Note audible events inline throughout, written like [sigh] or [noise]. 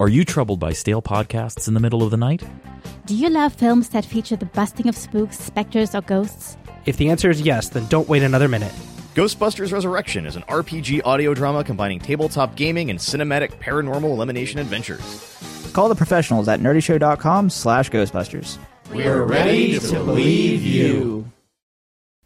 Are you troubled by stale podcasts in the middle of the night? Do you love films that feature the busting of spooks, specters, or ghosts? If the answer is yes, then don't wait another minute. Ghostbusters Resurrection is an RPG audio drama combining tabletop gaming and cinematic paranormal elimination adventures. Call the professionals at nerdyshow.com slash ghostbusters. We're ready to believe you.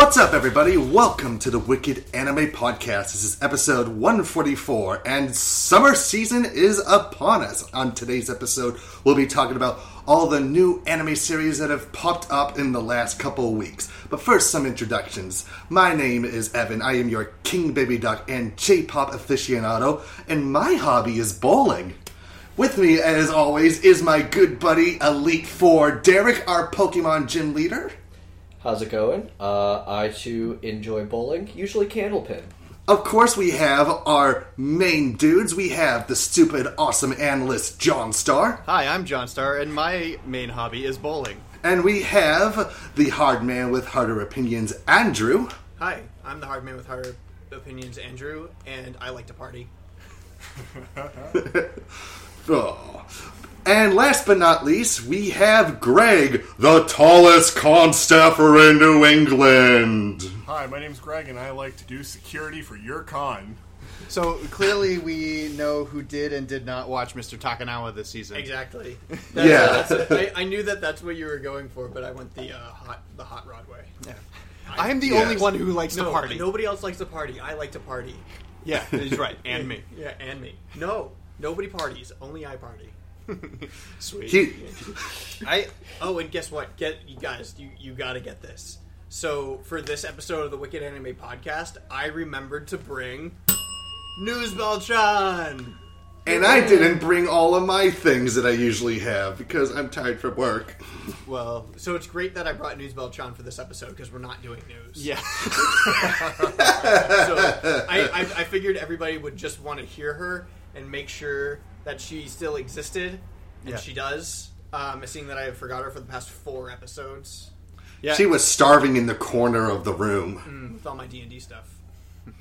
What's up, everybody? Welcome to the Wicked Anime Podcast. This is episode 144, and summer season is upon us. On today's episode, we'll be talking about all the new anime series that have popped up in the last couple weeks. But first, some introductions. My name is Evan. I am your King Baby Duck and J-pop aficionado, and my hobby is bowling. With me, as always, is my good buddy Elite Four, Derek, our Pokemon gym leader. How's it going? Uh, I too enjoy bowling, usually candlepin. Of course, we have our main dudes. We have the stupid, awesome analyst, John Starr. Hi, I'm John Starr, and my main hobby is bowling. And we have the hard man with harder opinions, Andrew. Hi, I'm the hard man with harder opinions, Andrew, and I like to party. [laughs] Oh. And last but not least, we have Greg, the tallest constaffer in New England. Hi, my name's Greg, and I like to do security for your con. So clearly, we know who did and did not watch Mr. Tonegawa this season. Exactly. [laughs] Yeah. that's- I, I knew that that's what you were going for, but I went the uh, hot the hot rod way. Yeah. I am the Yes. only one who likes no, to party. Nobody else likes to party. I like to party. Yeah, he's right, and [laughs] me. Yeah, and me. No, nobody parties. Only I party. [laughs] Sweet. He, I oh, and guess what? Get you guys, you you got to get this. So for this episode of the Wicked Anime Podcast, I remembered to bring News Beltran. and I didn't bring all of my things that I usually have because I'm tired from work. Well, So it's great that I brought News Beltran for this episode because we're not doing news. yeah. [laughs] [laughs] So I, I, I figured everybody would just want to hear her and make sure that she still existed, and Yeah. she does. Um, seeing that I have forgot her for the past four episodes Yeah. She was starving in the corner of the room. with all my D and D stuff. [laughs]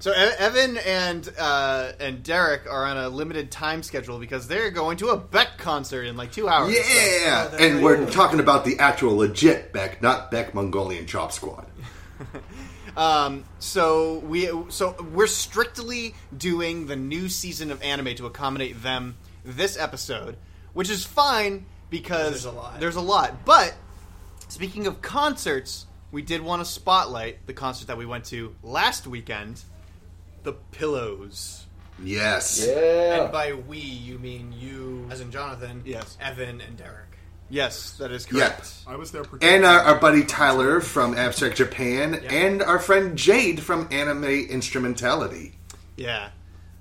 So E- Evan and uh, and Derek are on a limited time schedule because they're going to a Beck concert in like two hours. Yeah, Oh, and we're talking about the actual legit Beck, not Beck Mongolian Chop Squad. [laughs] Um, so we so we're strictly doing the new season of anime to accommodate them this episode, which is fine because There's a lot. There's a lot. But speaking of concerts, we did want to spotlight the concert that we went to last weekend, the Pillows. Yes. Yeah. And by we, you mean you, as in Jonathan, Yes. Evan, and Derek. Yes, that is Yeah. correct. I was there. And our, our buddy Tyler from Abstract Japan, and our friend Jade from Anime Instrumentality. Yeah.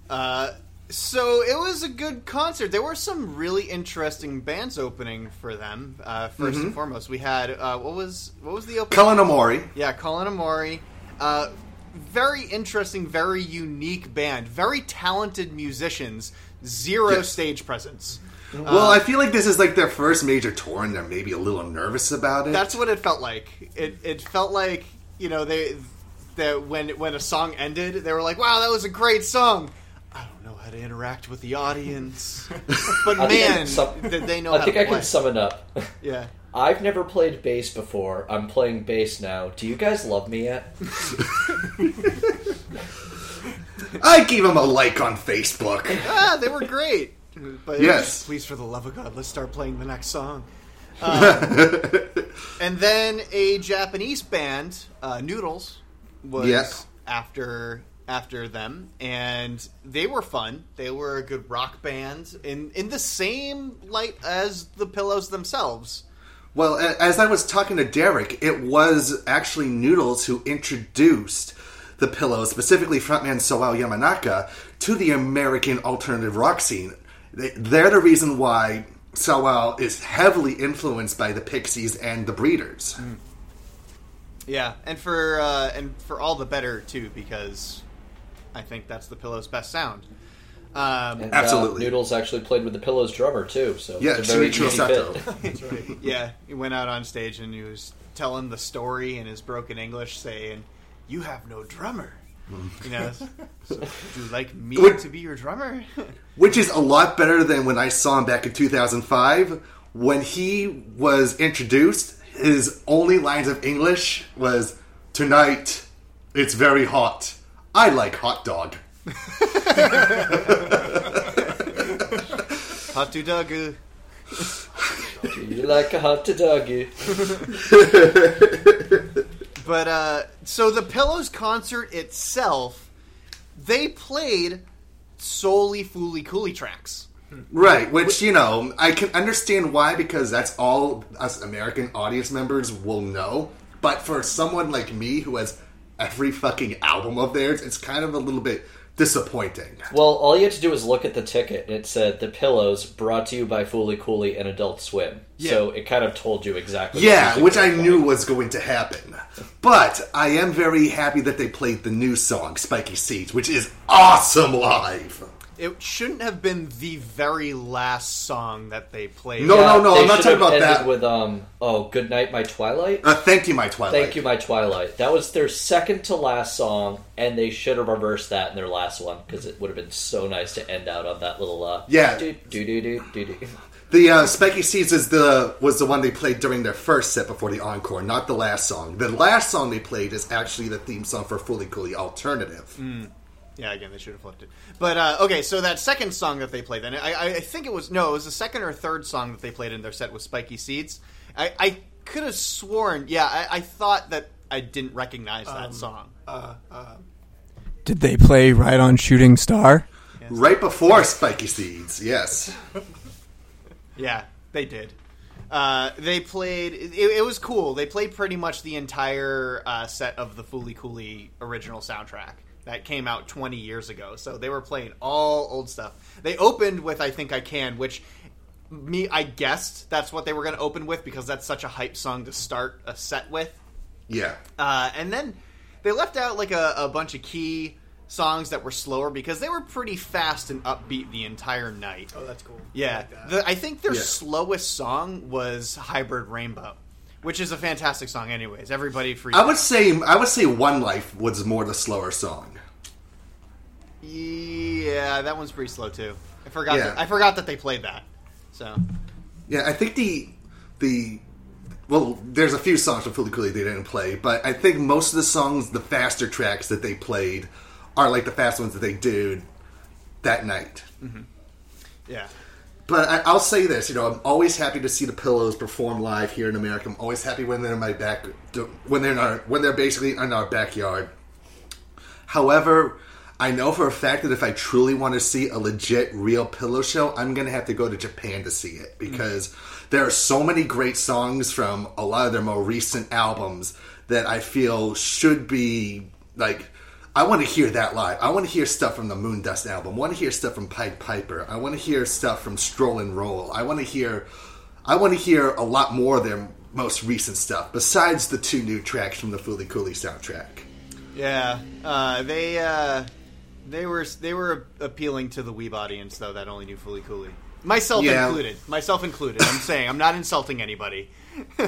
Uh, so it was a good concert. There were some really interesting bands opening for them. Uh, 1st and foremost, we had uh, what was what was the opening? Cullen Amori. Yeah, Colin Amori. Uh, very interesting, very unique band. Very talented musicians. Zero Yes. stage presence. Well, I feel like this is like their first major tour, and they're maybe a little nervous about it. That's what it felt like. It it felt like you know, they that when when a song ended, they were like, "Wow, that was a great song." I don't know how to interact with the audience, [laughs] but I think I man, can sum- did they know I how think to I play. can sum it up. [laughs] Yeah. I've never played bass before. I'm playing bass now. Do you guys love me yet? [laughs] I gave him a like on Facebook. ah, they were great. But Yes. please, for the love of God, let's start playing the next song. Um, [laughs] and then a Japanese band, uh, Noodles, was Yes. after after them, and they were fun. They were a good rock band in in the same light as the Pillows themselves. Well, as I was talking to Derek, it was actually Noodles who introduced the Pillows, specifically frontman Sawao Yamanaka, to the American alternative rock scene. They- They're the reason why Sawao is heavily influenced by the Pixies and the Breeders. Yeah, and for uh, and for all the better too, because I think that's the Pillows' best sound. Um, And, uh, Noodles actually played with the Pillows drummer too. So Yeah, it's a very Shinichiro easy fit. [laughs] That's right. Yeah, he went out on stage and he was telling the story in his broken English, saying, "You have no drummer." You know, [laughs] so, would you like me Would- to be your drummer? [laughs] Which is a lot better than when I saw him back in 2005. When he was introduced, his only lines of English was, Tonight, it's very hot. I like hot dog. [laughs] Hot to dog. You like a hot doggy. But uh, so the Pillows concert itself, they played solely Fooly Cooley tracks. Right, which, you know, I can understand why because that's all us American audience members will know. But for someone like me who has every fucking album of theirs, it's kind of a little bit disappointing. Well, all you had to do was look at the ticket, it said "The Pillows," brought to you by Fooly Cooley and Adult Swim. So it kind of told you exactly. Yeah, which I knew was going to happen. But I am very happy that they played the new song, Spiky Seeds, which is awesome live. It shouldn't have been the very last song that they played. No, no, no, I'm not talking about that. With um, oh, good night, my twilight. Uh, thank you, my Twilight. Thank you, my twilight. That was their second to last song, and they should have reversed that in their last one because it would have been so nice to end out on that little uh, Yeah. do do do do do do. [laughs] The uh, Spiky Seeds is the was the one they played during their first set before the encore, not the last song. The last song they played is actually the theme song for Fooly Cooley Alternative. Yeah, again, they should have flipped it. But uh, okay, so that second song that they played, then I, I- I think it was no, it was the second or third song that they played in their set with Spiky Seeds. I, I could have sworn, yeah, I, I thought that I didn't recognize that song. Uh, Did they play right on Shooting Star? Right before Spiky Seeds, yes. [laughs] Yeah, they did. Uh, they played. It, it was cool. They played pretty much the entire uh, set of the Fooly Cooley original soundtrack that came out 20 years ago. So they were playing all old stuff. They opened with "I Think I Can," which me I guessed that's what they were going to open with because that's such a hype song to start a set with. Yeah. Uh, and then they left out like a, a bunch of key songs that were slower because they were pretty fast and upbeat the entire night. Oh, that's cool. Yeah, I like that. the, I think their Yeah. slowest song was "Hybrid Rainbow," which is a fantastic song. Anyways, everybody free. I would say I would say One Life was more the slower song. Yeah, that one's pretty slow too. I forgot. Yeah. That, I forgot that they played that. So Yeah, I think the the well, there's a few songs from Fooly Cooley they didn't play, but I think most of the songs, the faster tracks that they played, are like the fast ones that they did that night. Mm-hmm. yeah, But I, I'll say this, you know, I'm always happy to see the Pillows perform live here in America. I'm always happy when they're in my back, when they're in our, when they're basically in our backyard. However, I know for a fact that if I truly want to see a legit, real Pillow show, I'm going to have to go to Japan to see it because there are so many great songs from a lot of their more recent albums that I feel should be like. I want to hear that live. I want to hear stuff from the Moondust album. I want to hear stuff from Pied Piper. I want to hear stuff from Stroll and Roll. I want to hear, I want to hear a lot more of their most recent stuff besides the two new tracks from the Fooly Cooley soundtrack. yeah. Uh, they uh, they were they were appealing to the weeb audience though that only knew Fooly Cooley. Myself Yeah. included. Myself included. I'm saying I'm not insulting anybody. [laughs]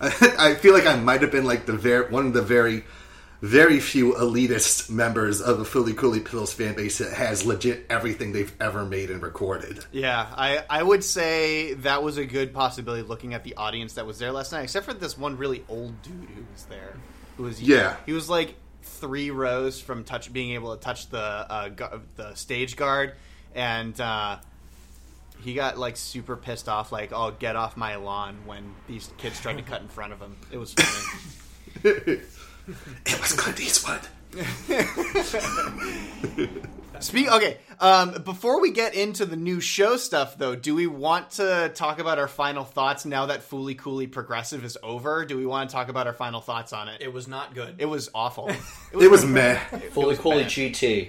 I feel like I might have been like the very one of the very, very few elitist members of the Fooly Cooley Pills fan base that has legit everything they've ever made and recorded. Yeah, I, I would say that was a good possibility looking at the audience that was there last night, except for this one really old dude who was there. Who was Yeah. he was like three rows from touch being able to touch the uh, gu- the stage guard, and uh, he got like super pissed off, like "Oh, get off my lawn!" when these kids tried to cut in front of him. It was funny. [laughs] It was Clint Eastwood. [laughs] Speak. Okay. Um, before we get into the new show stuff, though, do we want to talk about our final thoughts now that Fooly Cooley Progressive is over? Do we want to talk about our final thoughts on it? It was not good. It was awful. [laughs] It was meh. Fooly Cooley GT.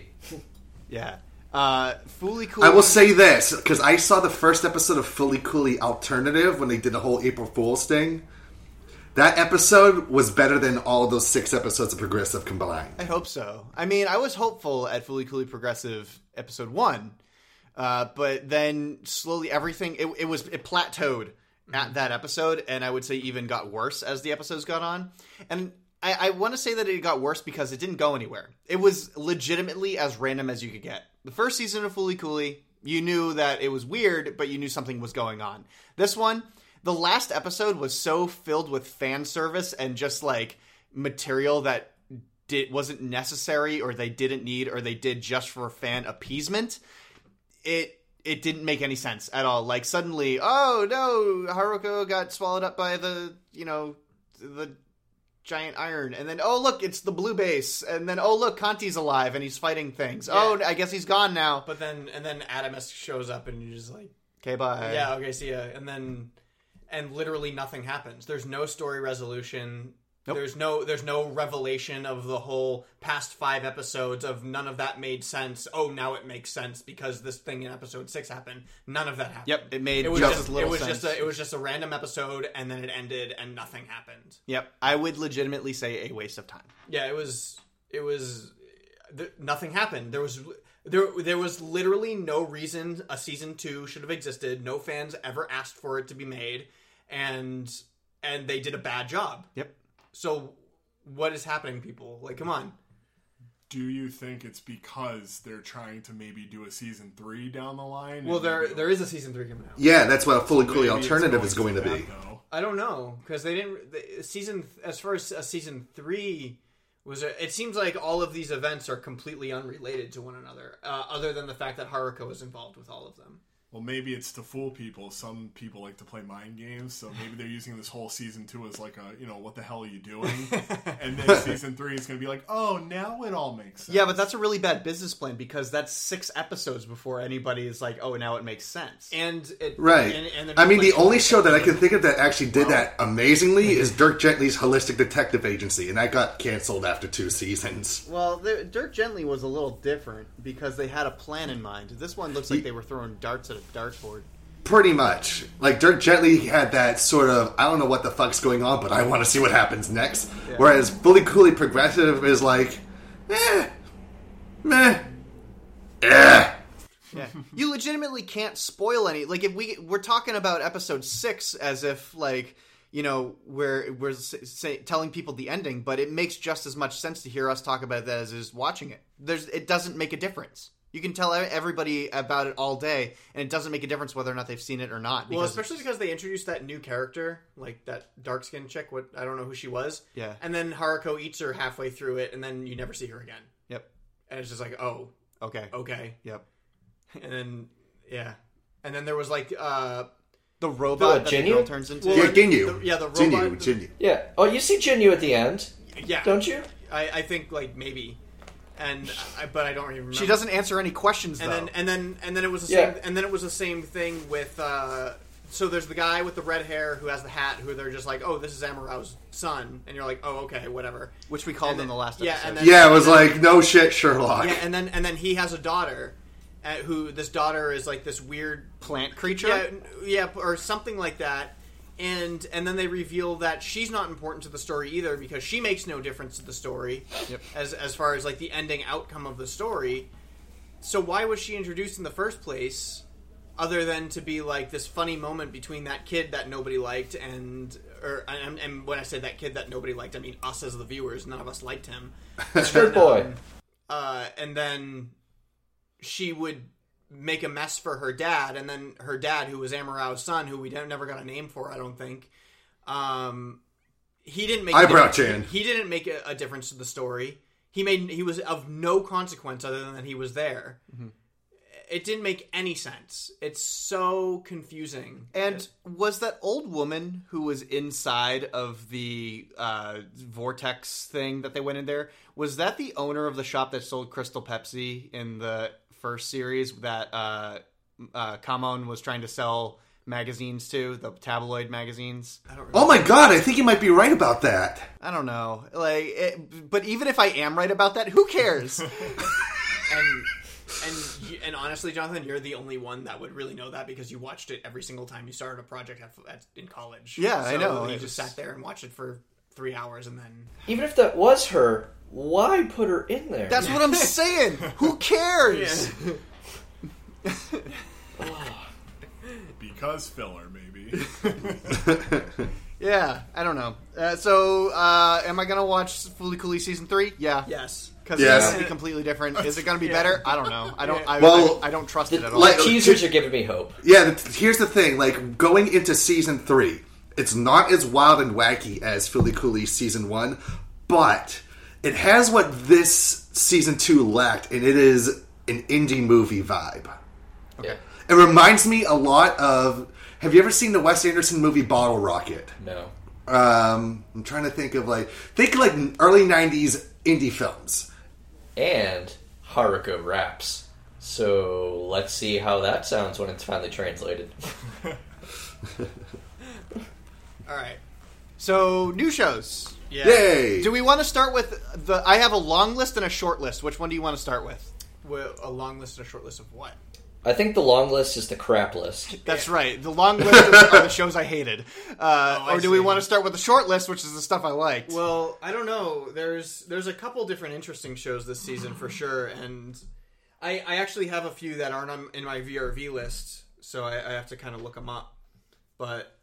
Yeah. Uh, Fooly Cooley. I will say this because I saw the first episode of Fooly Cooley Alternative when they did the whole April Fool's thing. That episode was better than all those six episodes of Progressive combined. I hope so. I mean, I was hopeful at Fooly Cooley Progressive episode one, uh, but then slowly everything it, it was it plateaued at that episode, and I would say even got worse as the episodes got on. And I, I want to say that it got worse because it didn't go anywhere. It was legitimately as random as you could get. The first season of Fooly Cooley, you knew that it was weird, but you knew something was going on. This one, the last episode was so filled with fan service and just like material that did wasn't necessary or they didn't need or they did just for fan appeasement. It it didn't make any sense at all. Like suddenly, oh no, Haruko got swallowed up by the you know the giant iron, and then oh look, it's the blue base, and then oh look, Canti's alive and he's fighting things. Oh, I guess he's gone now. But then and then Atomsk shows up and you're just like, Okay, bye. yeah, okay, see ya. And then and literally nothing happens. There's no story resolution. There's no there's no revelation of the whole past five episodes of none of that made sense. Oh, now it makes sense because this thing in episode six happened. None of that happened. Yep, it made It was just just little it was sense. just a it was just a random episode and then it ended and nothing happened. Yep, I would legitimately say a waste of time. Yeah, it was. It was. Th- nothing happened. There was. There, there was literally no reason a season two should have existed. No fans ever asked for it to be made, and and they did a bad job. Yep. So, what is happening, people? Like, come on. Do you think it's because they're trying to maybe do a season three down the line? Well, there maybe- there is a season three coming out. Yeah, that's what a Fooly Cooley maybe it's Alternative is going to that, be. though. I don't know because they didn't the, season as far as a season three was. A, it seems like all of these events are completely unrelated to one another, uh, other than the fact that Haruko is involved with all of them. Well, maybe it's to fool people. Some people like to play mind games, so maybe they're using this whole season two as like a, you know, what the hell are you doing? [laughs] and then season three is going to be like, oh, now it all makes sense. Yeah, but that's a really bad business plan because that's six episodes before anybody is like, oh, now it makes sense. And it, Right. And, and I mean, doing, the only show that I can think of that actually did that amazingly is Dirk Gently's Holistic Detective Agency, and that got canceled after two seasons. Well, the, Dirk Gently was a little different because they had a plan in mind. This one looks like they were throwing darts at a dartboard. Pretty much. Like, Dirk Gently had that sort of, I don't know what the fuck's going on, but I want to see what happens next. Whereas Fooly Cooley Progressive is like, eh, meh, eh. Yeah, you legitimately can't spoil any. Like if we we're talking about episode six as if like you know we're we're say, telling people the ending, but it makes just as much sense to hear us talk about that as is watching it. There's it doesn't make a difference. You can tell e- everybody about it all day, and it doesn't make a difference whether or not they've seen it or not. Well, especially because they introduced that new character, like that dark skinned chick. What I don't know who she was. Yeah. And then Haruko eats her halfway through it, and then you never see her again. Yep. And it's just like, oh, Okay. okay. Yep. And then yeah, and then there was like uh The robot that the girl turns into. Well, Yeah, Jinyu. the- yeah, the Jinyu, robot- Jinyu. Yeah. Oh, you see Jinyu at the end, yeah, don't you? I, I think like maybe, and I, but I don't even remember. She doesn't answer any questions and though. then and then and then it was the Yeah. same and then it was the same thing with uh so there's the guy with the red hair who has the hat who they're just like oh this is Amarao's son and you're like oh okay whatever which we called And in then- the last yeah episode. and then Yeah, it was and then- like, no shit, Sherlock. yeah and then and then he has a daughter uh, who this daughter is like this weird Plant creature. yeah yeah or something like that and and then they reveal that she's not important to the story either because she makes no difference to the story Yep. as as far as like the ending outcome of the story so why was she introduced in the first place other than to be like this funny moment between that kid that nobody liked and or and, and when I say that kid that nobody liked, I mean us as the viewers. None of us liked him. [laughs] Skirt boy. Um, uh, and then she would make a mess for her dad, and then her dad, who was Amarao's son, who we don't- never got a name for, I don't think. Um, he didn't make a Eyebrow difference- chin. He didn't make a, a difference to the story. He made he was of no consequence other than that he was there. It didn't make any sense. It's so confusing. And was that old woman who was inside of the uh, vortex thing that they went in there? Was that the owner of the shop that sold Crystal Pepsi in the first series that uh, uh, Kamon was trying to sell magazines to, the tabloid magazines? I don't. Oh my god, I think you might be right about that. I don't know. Like, it, but even if I am right about that, who cares? [laughs] and and you- and honestly, Jonathan, you're the only one that would really know that because you watched it every single time you started a project at, at, in college. Yeah, I know. You just sat there and watched it for three hours, and then Even if that was her, why put her in there? That's what I'm [laughs] saying. Who cares? [laughs] Because filler, maybe. [laughs] Yeah, I don't know. Uh, so, uh, am I gonna watch Fooly Cooley season three? Yeah. Yes. Because Yes. it's gonna be completely different. Is it gonna be Yeah. better? I don't know. I don't. I, Well- I, I don't trust The, it at all. Like- teasers are giving me hope. Yeah, th- here's the thing. Like going into season three, it's not as wild and wacky as Fooly Cooley season one, but it has what this season two lacked, and it is an indie movie vibe. Okay. It reminds me a lot of. Have you ever seen the Wes Anderson movie Bottle Rocket? No. Um, I'm trying to think of like think like early '90s indie films. And Haruko raps. So let's see how that sounds when it's finally translated. [laughs] all right. So, new shows. Yeah. Yay! Do we want to start with the? I have a long list and a short list. Which one do you want to start with? Well, a long list and a short list of what? I think the long list is the crap list. [laughs] That's right. The long list are the shows I hated. Uh, Oh, I or do we see. want to start with the short list, which is the stuff I liked? Well, I don't know. There's there's a couple different interesting shows this season for sure, and I I actually have a few that aren't on, in my VRV list, so I, I have to kind of look them up. But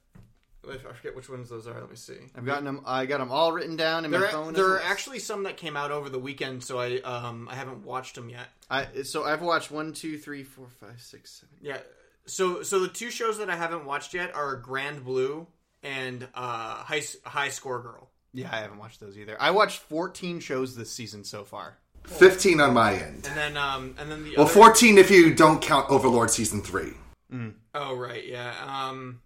I forget which ones those are. Let me see. I've gotten them. I got them all written down in There, my are, phone. there are actually some that came out over the weekend, so I um I haven't watched them yet. I, so I've watched one, two, three, four, five, six, seven. Yeah. So so the two shows that I haven't watched yet are Grand Blue and uh High High Score Girl. Yeah, I haven't watched those either. I watched 14 shows this season so far. Fifteen on my end. And then um and then the Well, other, fourteen if you don't count Overlord season three. Oh right, yeah. Um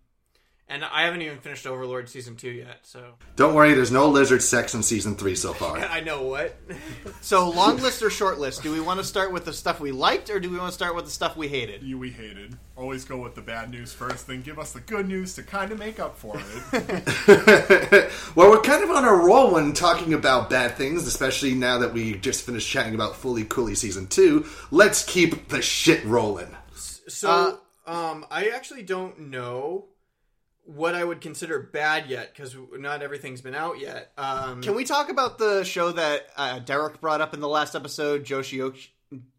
and I haven't even finished Overlord season 2 yet, so Don't worry, there's no lizard sex in season three so far. [laughs] I know what. [laughs] So, long list or short list? Do we want to start with the stuff we liked, or do we want to start with the stuff we hated? you we hated. Always go with the bad news first, then give us the good news to kind of make up for it. [laughs] well, we're kind of on a roll when talking about bad things, especially now that we just finished chatting about Fooly Cooley season two. Let's keep the shit rolling. So um I actually don't know what I would consider bad yet cuz not everything's been out yet. Um Can we talk about the show that uh, Derek brought up in the last episode, Joshioki,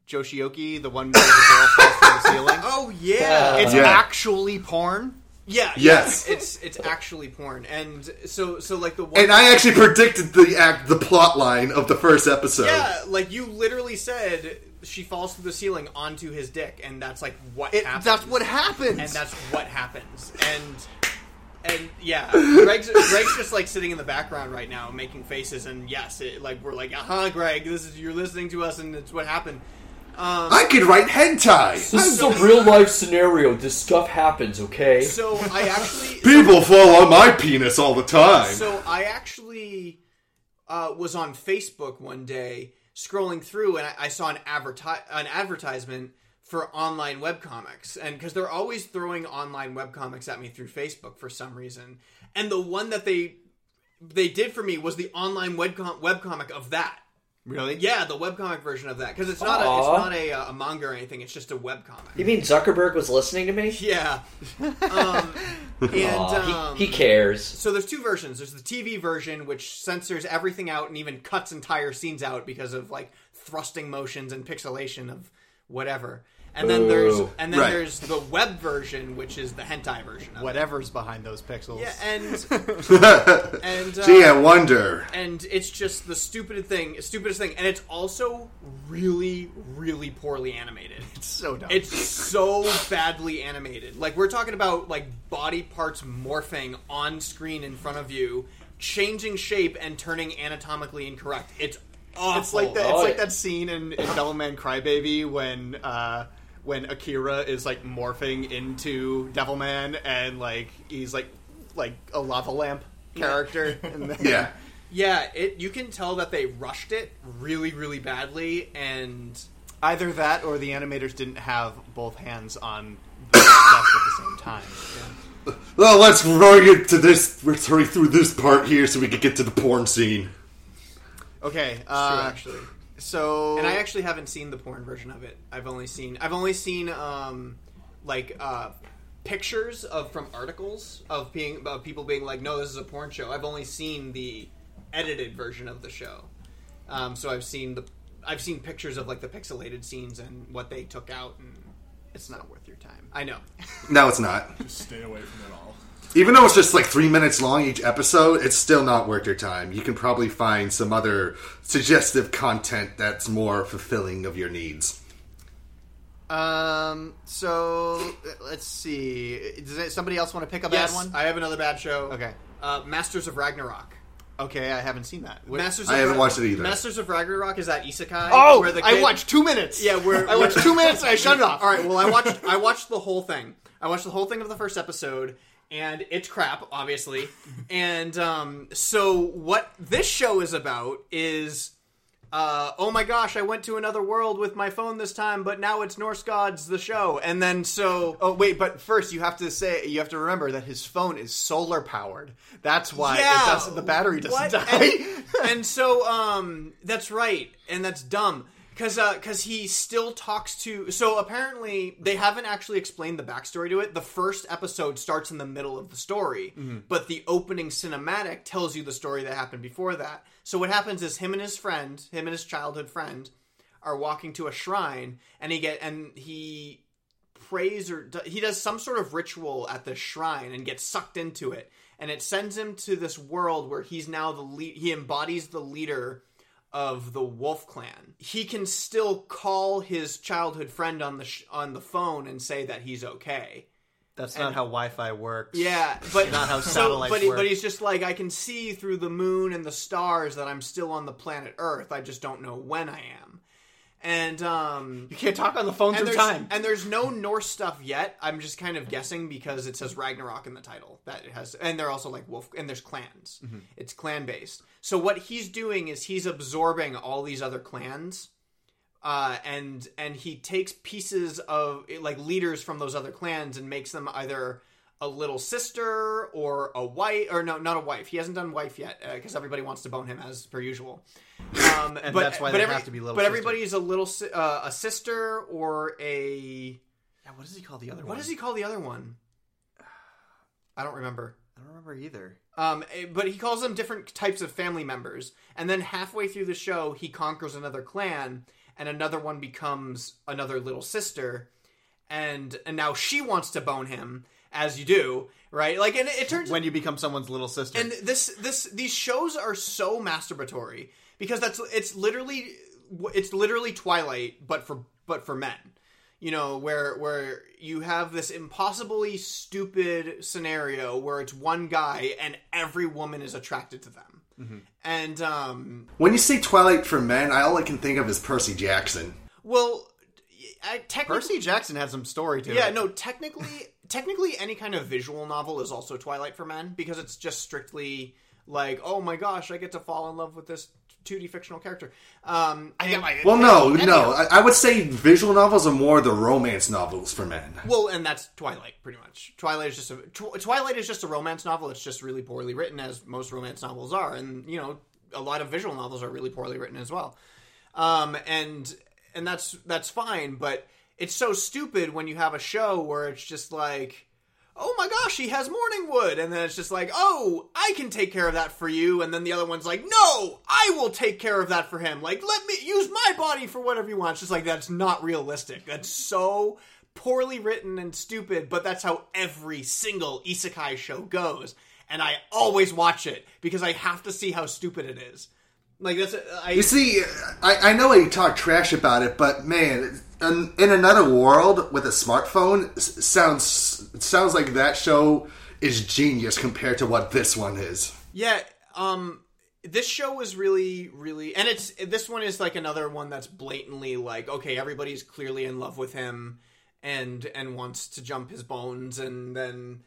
Joshioki the one where the girl falls through the ceiling? [laughs] Oh yeah. It's Yeah. actually porn. Yeah, Yes. yeah, it's it's actually porn, and so so like the one, And I actually predicted the act, the plot line of the first episode. yeah, like you literally said she falls through the ceiling onto his dick, and that's like what It, happens. that's what happens. and that's what happens, and and yeah, [laughs] Greg's Greg's just like sitting in the background right now, making faces, and yes, it, like we're like, uh huh, Greg, this is you're listening to us, and it's what happened. Um, I could write hentai. This is a real life scenario. This stuff happens, okay? so I actually People fall on my penis all the time. So I actually uh, was on Facebook one day scrolling through, and I, I saw an adverti- an advertisement for online webcomics, and because they're always throwing online webcomics at me through Facebook for some reason, and the one that they they did for me was the online webcom- webcomic of that. really. Yeah, the webcomic version of that because it's not a, it's not a, uh, a manga or anything. It's just a webcomic. you mean Zuckerberg was listening to me? [laughs] Yeah, um, [laughs] and um, he, he cares. So there's two versions. There's the TV version, which censors everything out and even cuts entire scenes out because of like thrusting motions and pixelation of whatever. And then there's and then Right. there's the web version, which is the hentai version. Of it. Whatever's behind those pixels. Yeah, and [laughs] and uh, Gee, I wonder. And it's just the stupidest thing, stupidest thing, and it's also really, really poorly animated. [laughs] It's so dumb. It's so badly animated. Like we're talking about like body parts morphing on screen in front of you, changing shape and turning anatomically incorrect. It's awful. It's like that. It's like that scene in, in Devilman Crybaby when uh, when Akira is like morphing into Devilman and like he's like like a lava lamp character. [laughs] and then, Yeah. Yeah, it. You can tell that they rushed it really, really badly, and either that or the animators didn't have both hands on the [coughs] desk at the same time. Well, let's hurry it to this. Let's hurry through this part here so we can get to the porn scene. Okay, uh, true, actually. So and I actually haven't seen the porn version of it. I've only seen I've only seen um like uh pictures of from articles of being of people being like, no, this is a porn show. I've only seen the edited version of the show. Um, so I've seen the I've seen pictures of like the pixelated scenes and what they took out, and it's not worth your time. I know. [laughs] No, it's not. Just stay away from it all. Even though it's just like three minutes long each episode, it's still not worth your time. You can probably find some other suggestive content that's more fulfilling of your needs. Um. So let's see. Does it- somebody else want to pick a yes, bad one? I have another bad show. Okay. Uh, Masters of Ragnarok. Okay, I haven't seen that. What- Masters. I of haven't Ra- watched it either. Masters of Ragnarok is that isekai. Oh, where the I watched two minutes. Yeah, where I watched two minutes and I shut it off. All right, well, I watched I watched the whole thing. I watched the whole thing of the first episode, and it's crap, obviously. [laughs] and um, so, what this show is about is. Uh, oh my gosh! I went to another world with my phone this time, but now it's Norse gods the show, and then so Oh wait, but first you have to say you have to remember that his phone is solar powered. That's why Yeah, it doesn't, the battery doesn't what? die. And, [laughs] and so, um, that's right, and that's dumb because because he still talks to. So apparently, they haven't actually explained the backstory to it. The first episode starts in the middle of the story, Mhm. but the opening cinematic tells you the story that happened before that. So what happens is him and his friend, him and his childhood friend, are walking to a shrine, and he get and he prays or he does some sort of ritual at the shrine and gets sucked into it and it sends him to this world where he's now the lead he embodies the leader of the wolf clan he can still call his childhood friend on the sh- on the phone and say that he's okay That's And- not how Wi-Fi works. yeah, but not how [laughs] so- satellites but he, work. but he's just like I can see through the moon and the stars that I'm still on the planet Earth. I just don't know when I am. And um, you can't talk on the phone through time. And there's no Norse stuff yet. I'm just kind of guessing because it says Ragnarok in the title. That it has, and they're also like wolf, and there's clans. Mhm. It's clan based. So what he's doing is he's absorbing all these other clans, uh, and and he takes pieces of like leaders from those other clans and makes them either a little sister or a wife or no not a wife he hasn't done wife yet because everybody wants to bone him as per usual um, [laughs] And but, that's why but they every- have to be little but sister. everybody's a little uh, a sister or a yeah, what does he call the other what one? What does he call the other one i don't remember I don't remember either. um, eh, but he calls them different types of family members, and then halfway through the show, he conquers another clan, and another one becomes another little sister, and and now she wants to bone him, as you do, right? Like, and it, it turns when you become someone's little sister. and this this these shows are so masturbatory because that's it's literally it's literally Twilight, but for but for men. You know, where where you have this impossibly stupid scenario where it's one guy and every woman is attracted to them. Mm-hmm. And um When you say Twilight for men, I all I can think of is Percy Jackson. well I technically Percy Jackson had some story to yeah, it. Yeah, no, technically, technically, any kind of visual novel is also Twilight for men because it's just strictly like, oh my gosh, I get to fall in love with this 2D fictional character. Um, I get my Well, no, no. I, I would say visual novels are more the romance novels for men. Well, and that's Twilight, pretty much. Twilight is just a Tw- Twilight is just a romance novel. It's just really poorly written, as most romance novels are, and you know, a lot of visual novels are really poorly written as well. Um, and and that's that's fine, but it's so stupid when you have a show where it's just like, oh my gosh, he has morning wood. And then it's just like, oh, I can take care of that for you. And then the other one's like, no, I will take care of that for him. Like, let me use my body for whatever you want. It's just like, that's not realistic. That's so poorly written and stupid, but that's how every single isekai show goes. And I always watch it because I have to see how stupid it is. Like that's I, You see, I, I know I talk trash about it, but man, in, in another world with a smartphone, sounds sounds like that show is genius compared to what this one is. Yeah, um this show was really really and it's this one is like another one that's blatantly like okay, everybody's clearly in love with him and and wants to jump his bones and then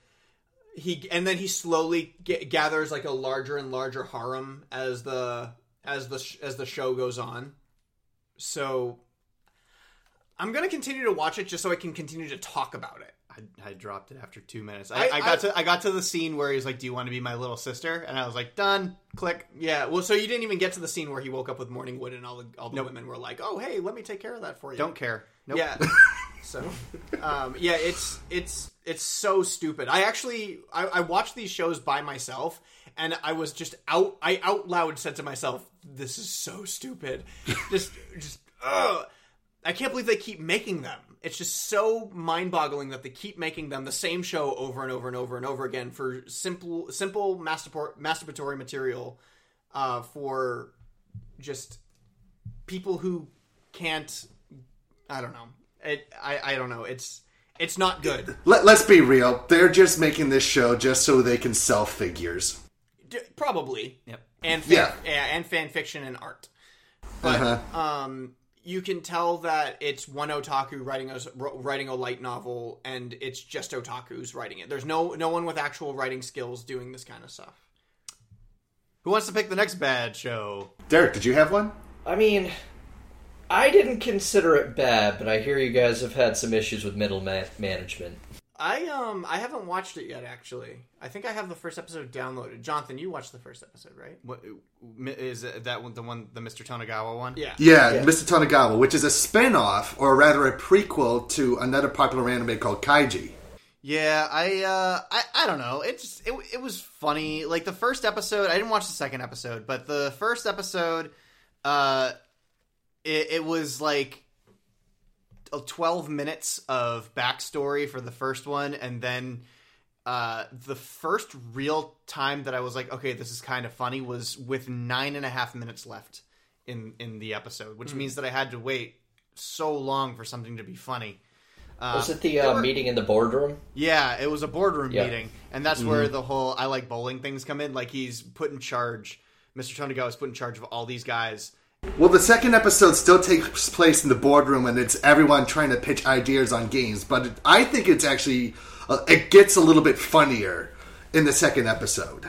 he and then he slowly g- gathers like a larger and larger harem as the as the as the show goes on. So I'm going to continue to watch it just so I can continue to talk about it. I, I dropped it after two minutes. I, I- I, got to I got to the scene where he's like, "Do you want to be my little sister?" And I was like, "Done." Click. Yeah, well, so you didn't even get to the scene where he woke up with morning wood and all the all the women were like, "Oh, hey, let me take care of that for you." Don't care. Nope. Yeah. [laughs] so, um, yeah, it's it's it's so stupid. I actually I, I watched these shows by myself, and I was just out. I out loud said to myself, "This is so stupid." [laughs] just just ugh. I can't believe they keep making them. It's just so mind-boggling that they keep making them the same show over and over and over and over again for simple simple masturbatory, masturbatory material uh, for just people who can't. I don't know. It. I. I don't know. It's. It's not good. Let, let's be real; they're just making this show just so they can sell figures. D- probably. Yep. And fan, Yeah. yeah. and fan fiction and art. But Uh-huh. um, you can tell that it's one otaku writing a writing a light novel, and it's just otaku's writing it. There's no no one with actual writing skills doing this kind of stuff. Who wants to pick the next bad show? Derek, did you have one? I mean, I didn't consider it bad, but I hear you guys have had some issues with middle ma- management. I um I haven't watched it yet. Actually, I think I have the first episode downloaded. Jonathan, you watched the first episode, right? What is that one? The one, the Mr. Tonegawa one? Yeah. Yeah, Mr. Tonegawa, which is a spin-off, or rather a prequel to another popular anime called Kaiji. Yeah, I uh I, I don't know. It's it it was funny. Like the first episode, I didn't watch the second episode, but the first episode uh it, it was like 12 minutes of backstory for the first one and then uh the first real time that I was like, okay, this is kind of funny was with nine and a half minutes left in in the episode, which Mm. means that I had to wait so long for something to be funny. Uh, Was it the uh, were- meeting in the boardroom? yeah, it was a boardroom Yeah. meeting, and that's Mhm. where the whole "I like bowling" things come in. Like he's put in charge. Mr. Tonegawa is put in charge of all these guys. Well, the second episode still takes place in the boardroom, and it's everyone trying to pitch ideas on games. But it, I think it's actually uh, it gets a little bit funnier in the second episode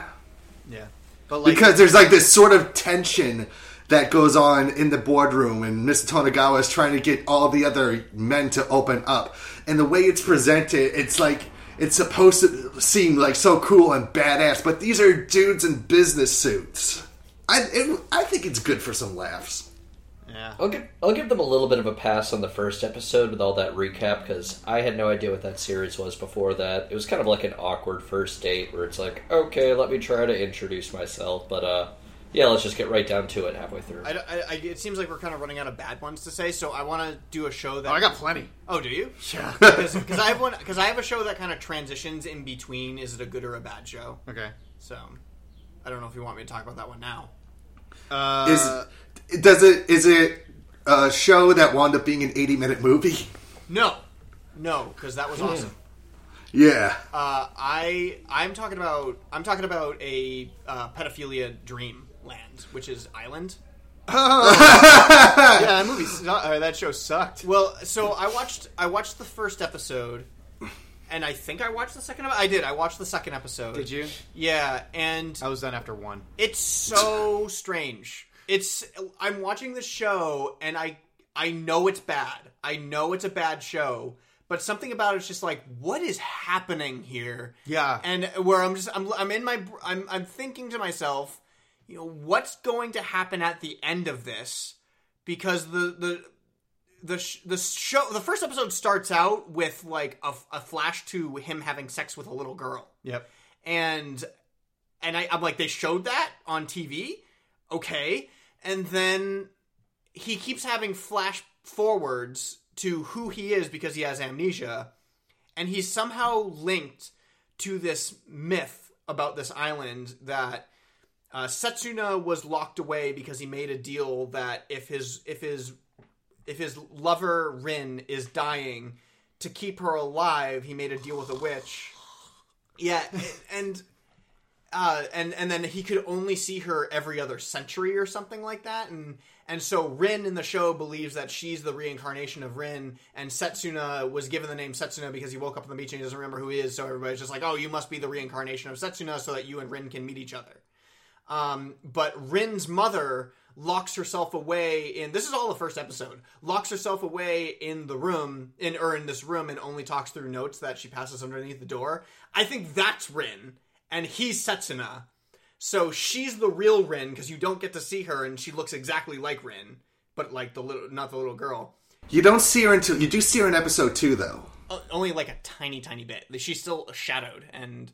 Yeah, but like because there's like this sort of tension that goes on in the boardroom, and Mr. Tonegawa is trying to get all the other men to open up. And the way it's presented, it's like it's supposed to seem like so cool and badass, but these are dudes in business suits. I it, I think it's good for some laughs. Yeah. I'll give I'll give them a little bit of a pass on the first episode with all that recap because I had no idea what that series was before that. It was kind of like an awkward first date where it's like, okay, let me try to introduce myself, but uh, yeah, let's just get right down to it halfway through. I, I, I- it seems like we're kind of running out of bad ones to say, so I want to do a show that Oh, I got plenty. Oh, do you? Yeah. [laughs] Because I have one. Because I have a show that kind of transitions in between. Is it a good or a bad show? Okay. So, I don't know if you want me to talk about that one now. Uh, is does it is it a show that wound up being an 80 minute movie? No, no, because that was awesome. Yeah. Uh, I I'm talking about I'm talking about a uh, pedophilia dream land, which is Island. [laughs] yeah, that movie, su- uh, that show sucked. Well, so I watched I watched the first episode, and I think I watched the second. I did. I watched the second episode. Did you? Yeah, and I was done after one. It's so [coughs] strange. It's I'm watching the show and I I know it's bad. I know it's a bad show, but something about it's just like what is happening here? Yeah. And where I'm just I'm I'm in my I'm I'm thinking to myself, you know, what's going to happen at the end of this? Because the the the sh- the show the first episode starts out with like a, a flash to him having sex with a little girl. Yep. and and I, I'm like, they showed that on TV, okay, and then he keeps having flash forwards to who he is because he has amnesia, and he's somehow linked to this myth about this island that uh, Setsuna was locked away because he made a deal that if his if his if his lover Rin is dying, to keep her alive, he made a deal with a witch. Yeah, and uh, and and then he could only see her every other century or something like that, and and so Rin in the show believes that she's the reincarnation of Rin, and Setsuna was given the name Setsuna because he woke up on the beach and he doesn't remember who he is, so everybody's just like, oh, you must be the reincarnation of Setsuna, so that you and Rin can meet each other. Um, but Rin's mother locks herself away in this is all the first episode locks herself away in the room in or in this room and only talks through notes that she passes underneath the door. I think that's rin and he's setsuna. So she's the real rin because you don't get to see her and she looks exactly like rin but like the little not the little girl. You don't see her until you do see her in episode two, though. Only like a tiny tiny bit. She's still shadowed and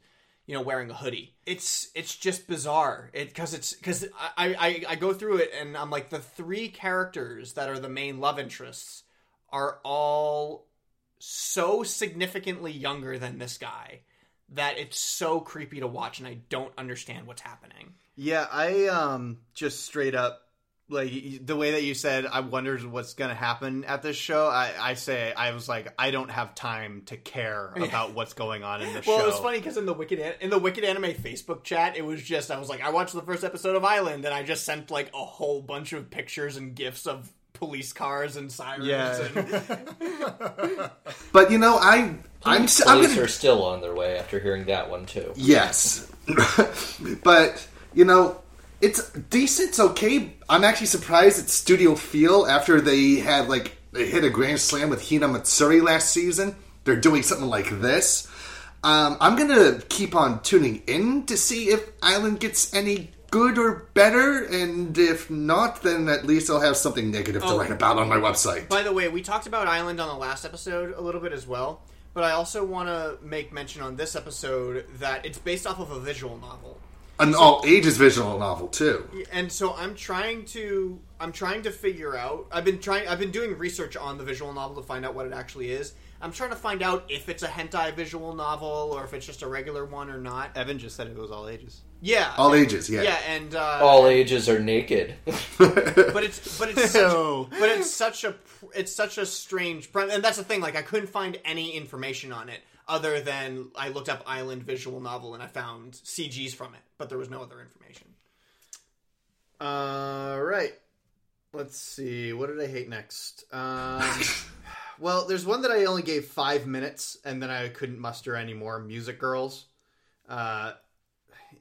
you know wearing a hoodie. It's it's just bizarre. It because it's because I, I i go through it and i'm like the three characters that are the main love interests are all so significantly younger than this guy that it's so creepy to watch and i don't understand what's happening. Yeah, I um just straight up like the way that you said I wondered what's going to happen at this show. I I say I was like I don't have time to care [laughs] about what's going on in the well, show. Well it was funny because in the wicked in the wicked anime Facebook chat, it was just I was like, I watched the first episode of Island, and I just sent like a whole bunch of pictures and gifs of police cars and sirens. Yeah. And, [laughs] But you know, I I'm s- I'm Police gonna are still on their way after hearing that one too. Yes. [laughs] but, you know, it's decent, it's okay. I'm actually surprised at Studio Feel after they had, like, they hit a grand slam with Hina Matsuri last season. They're doing something like this. Um, I'm to keep on tuning in to see if Island gets any good or better, and if not, then at least I'll have something negative to Oh. write about on my website. by the way, we talked about Island on the last episode a little bit as well, but I also want to make mention on this episode that it's based off of a visual novel. An all ages visual novel, too. and so I'm trying to I'm trying to figure out. I've been trying. I've been doing research on the visual novel to find out what it actually is. I'm trying to find out if it's a hentai visual novel or if it's just a regular one or not. Evan just said it was all ages. Yeah, All ages, yeah. yeah, and uh, All ages are naked. [laughs] but it's but it's such, but it's such a it's such a strange and that's the thing. Like I couldn't find any information on it other than I looked up Island visual novel and I found CGs from it, but there was no other information. All right. Let's see. What did I hate next? Um, [laughs] well, there's one that I only gave five minutes, and then I couldn't muster any more. Music Girls. Uh,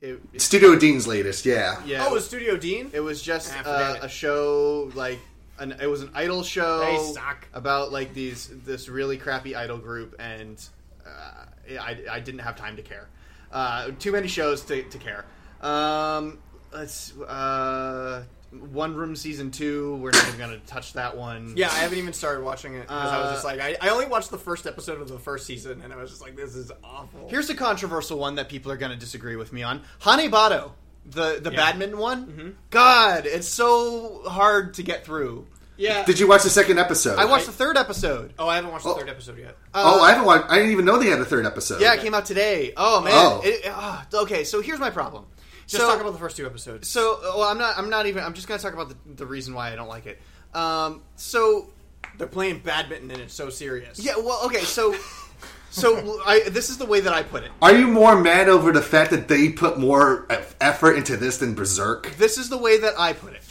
it, it- Studio Dean's latest, yeah. yeah. Oh, it was Studio Dean. It was just Ah, uh, it. a show like an it was an idol show They suck. about like these this really crappy idol group and uh, I, I didn't have time to care. Uh, too many shows to, to care. Um, let's uh, One Room season two. We're not even gonna touch that one. Yeah, I haven't even started watching it because I was Uh, just like, I, I only watched the first episode of the first season, and I was just like, this is awful. Here's a controversial one that people are going to disagree with me on. Hanebado, the the Yeah. badminton one. God, it's so hard to get through. Yeah. Did you watch the second episode? I watched the third episode. oh, I haven't watched the third episode yet. oh, I haven't watched. I didn't even know they had a third episode. Yeah, it came out today. Oh man. Oh. It- ah, okay, so here's my problem. Just so, talk about the first two episodes. So, well, I'm not. I'm not even. I'm just going to talk about the, the reason why I don't like it. Um. So, They're playing badminton, and it's so serious. yeah. Well, okay. So, [laughs] so I. This is the way that I put it. Are you more mad over the fact that they put more effort into this than Berserk? This is the way that I put it.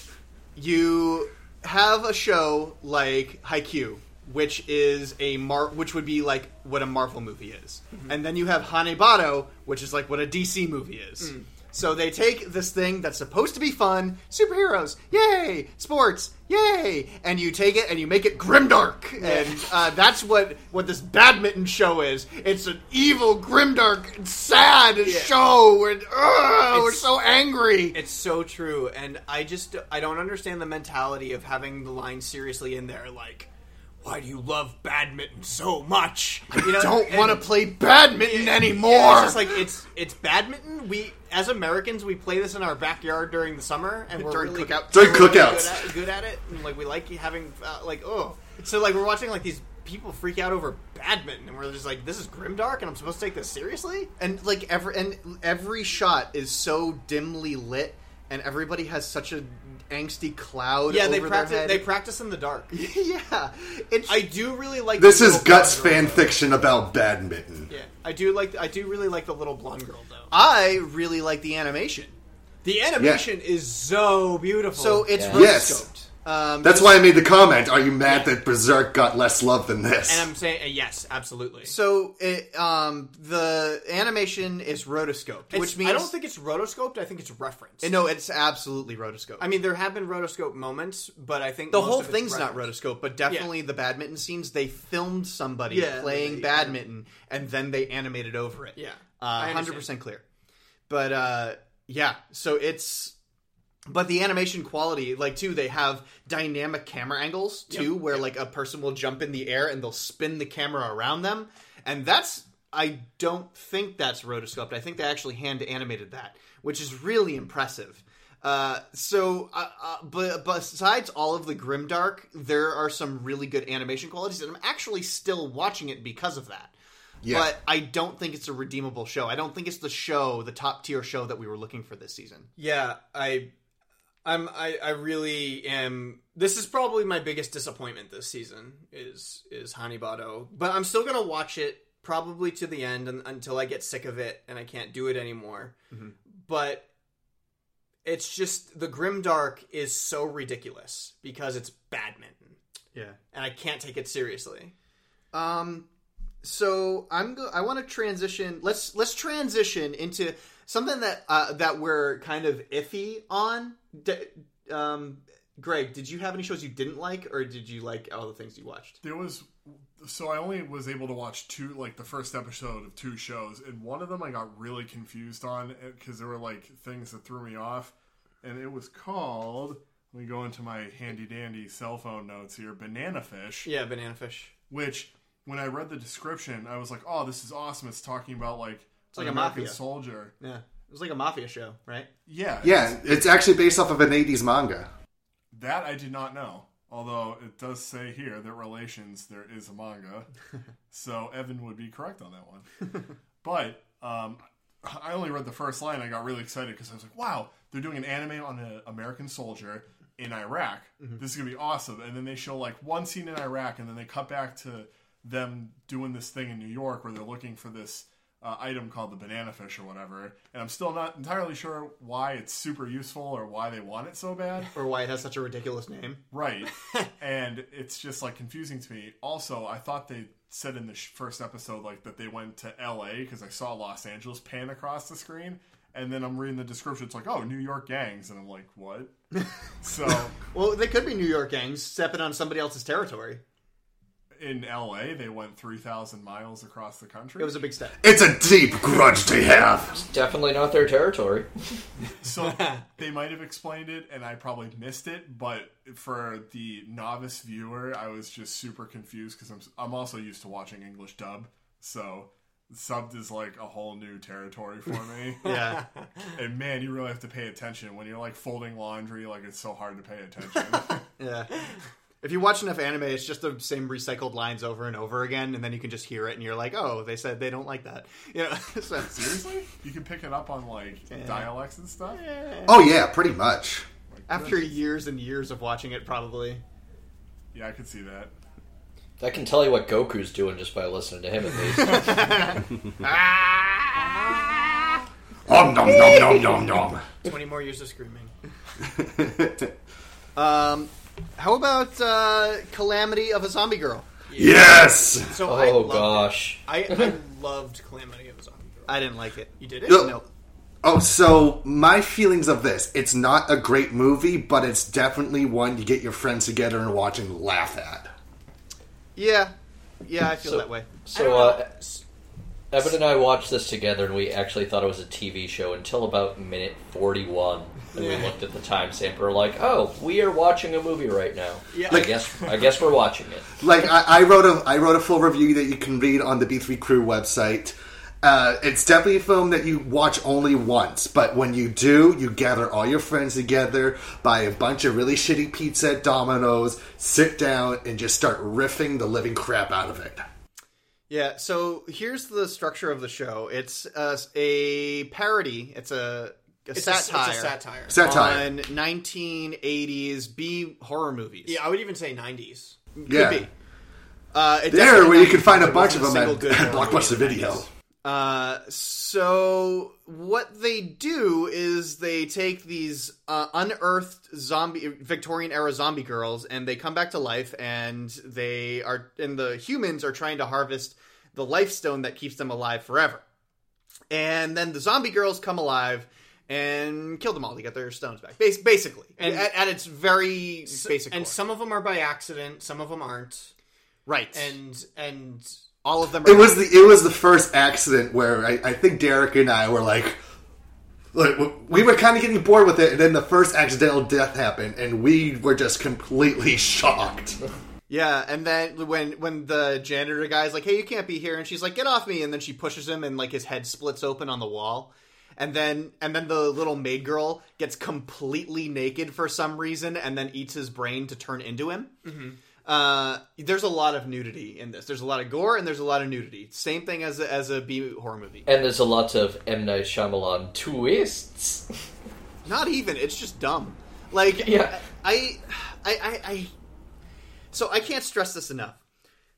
You have a show like Haikyuu, which is a Mar, which would be like what a Marvel movie is, mm-hmm. and then you have Hanebado, which is like what a DC movie is. Mm. So they take this thing that's supposed to be fun, superheroes, yay, sports, yay, and you take it and you make it grimdark, and uh, that's what what this badminton show is. It's an evil, grimdark, sad show, and uh, we're so angry. It's so true, and I just I don't understand the mentality of having the line seriously in there. Like, why do you love badminton so much? I don't wanna play badminton anymore. Yeah, it's just like it's it's badminton. We as Americans we play this in our backyard during the summer and we're During really, cookout- During we're really cookouts. good at, good at it and like we like having uh, like oh so like we're watching like these people freak out over badminton and we're just like this is grimdark and I'm supposed to take this seriously and like every and every shot is so dimly lit, and everybody has such a angsty cloud. yeah they practice Their head. they practice in the dark [laughs] yeah it's I do really like This the is Guts blonde fan girl, fiction about badminton. yeah I do like I do really like the little blonde girl though I really like the animation. the animation is so beautiful So it's Yeah. Yes. Rotoscoped. Um, That's why I made the comment. Are you mad that Berserk got less love than this? and I'm saying uh, yes absolutely So it, um, the animation is rotoscoped, It's- which means I don't think it's rotoscoped. I think it's referenced. no, it's absolutely rotoscoped. I mean, there have been rotoscope moments, but I think the most whole of it's thing's not referenced. rotoscope, but definitely the badminton scenes. They filmed somebody Yeah, playing they- badminton, and then they animated over it. Yeah, I hundred understand. percent clear. But uh, yeah, so it's. But the animation quality, like too, they have dynamic camera angles too, Yep, where like a person will jump in the air and they'll spin the camera around them, and that's I don't think that's rotoscoped. I think they actually hand animated that, which is really impressive. Uh, so, uh, uh, but besides all of the grimdark, there are some really good animation qualities, and I'm actually still watching it because of that. Yeah. But I don't think it's a redeemable show. I don't think it's the show, the top tier show that we were looking for this season. Yeah, I, I'm, I, I really am. This is probably my biggest disappointment this season is is Hanebado, but I'm still gonna watch it probably to the end and, until I get sick of it and I can't do it anymore. But it's just the grimdark is so ridiculous because it's badminton, Yeah. and I can't take it seriously. Um. So I'm. Go- I want to transition. Let's let's transition into something that uh, that we're kind of iffy on. Um, Greg, did you have any shows you didn't like, or did you like all the things you watched? There was so I only was able to watch two, like the first episode of two shows, and one of them I got really confused on because there were like things that threw me off, and it was called. Let me go into my handy dandy cell phone notes here. Banana Fish, Yeah, banana fish. which when I read the description, I was like, "Oh, this is awesome!" It's talking about like It's like an a American mafia. soldier. Yeah, it was like a mafia show, right? Yeah, yeah, it's actually based off of an 80s manga. That I did not know. Although it does say here that relations there is a manga, [laughs] so Evan would be correct on that one. but um, I only read the first line. I got really excited because I was like, "Wow, they're doing an anime on an American soldier in Iraq. This is gonna be awesome." And then they show like one scene in Iraq, and then they cut back to them doing this thing in New York where they're looking for this uh, item called the banana fish or whatever. And I'm still not entirely sure why it's super useful or why they want it so bad. [laughs] Or why it has such a ridiculous name? Right. [laughs] and it's just like confusing to me. Also, I thought they said in the sh- first episode like that they went to LA because I saw Los Angeles pan across the screen. And then I'm reading the description. It's like, oh, New York gangs, and I'm like, what? [laughs] so Well, they could be New York gangs stepping on somebody else's territory. In LA, they went three thousand miles across the country. It was a big step. It's a deep grudge to have. It's definitely not their territory. So [laughs] they might have explained it, and I probably missed it. But for the novice viewer, I was just super confused because I'm I'm also used to watching English dub, so subbed is like a whole new territory for me. [laughs] Yeah. [laughs] and man, you really have to pay attention when you're like folding laundry. Like it's so hard to pay attention. Yeah. If you watch enough anime, it's just the same recycled lines over and over again, and then you can just hear it, and you're like, "Oh, they said they don't like that." [laughs] You [laughs] know, so, [laughs] Seriously, you can pick it up on like dialects and stuff. Oh, yeah, pretty much. after years and years of watching it, probably. Yeah, I could see that. I can tell you what Goku's doing just by listening to him at least. Om nom nom nom nom nom. Twenty more years of screaming. Um, how about uh, Calamity of a Zombie Girl? Yes! So I oh loved it. gosh. I, [laughs] I loved Calamity of a Zombie Girl. I didn't like it. You did it? No. No. Oh, so my feelings of this. It's not a great movie, but it's definitely one you get your friends together and watch and laugh at. Yeah, yeah, I feel So- that way. So, uh, Evan and I watched this together, and we actually thought it was a TV show until about minute 41. And we looked at the timestamp. We're like, oh, we are watching a movie right now. Yeah. I guess I guess we're watching it. Like I, I wrote a I wrote a full review that you can read on the B3 Crew website. Uh, it's definitely a film that you watch only once, but when you do, you gather all your friends together, buy a bunch of really shitty pizza at Domino's, sit down, and just start riffing the living crap out of it. Yeah, so here's the structure of the show. It's uh, a parody. It's a, a It's a- it's a satire. satire. Satire. on 1980s B horror movies. Yeah, I would even say 90s. Could Yeah. be. Uh, There, where you can find a bunch of them single at, good at [laughs] horror movie Blockbuster the Video. Uh, so what they do is they take these uh, unearthed zombie Victorian era zombie girls and they come back to life and they are and the humans are trying to harvest the life stone that keeps them alive forever. And then the zombie girls come alive and kill them all to get their stones back. Bas- basically, And- at, at its very basic. And core. some of them are by accident, some of them aren't. right, And and all of them. Are It was the it was the first accident where I, I think Derek and I were like, like we were kind of getting bored with it, and then the first accidental death happened, and we were just completely [laughs] shocked. Yeah, and then when when the janitor guy's like, "Hey, you can't be here," and she's like, "Get off me!" and then she pushes him, and like his head splits open on the wall, and then and then the little maid girl gets completely naked for some reason, and then eats his brain to turn into him. Uh, there's a lot of nudity in this. There's a lot of gore and there's a lot of nudity. Same thing as a, as a B horror movie. And there's a lot of M Night Shyamalan twists. [laughs] Not even. It's just dumb. Like Yeah. I, I, I, I. So I can't stress this enough.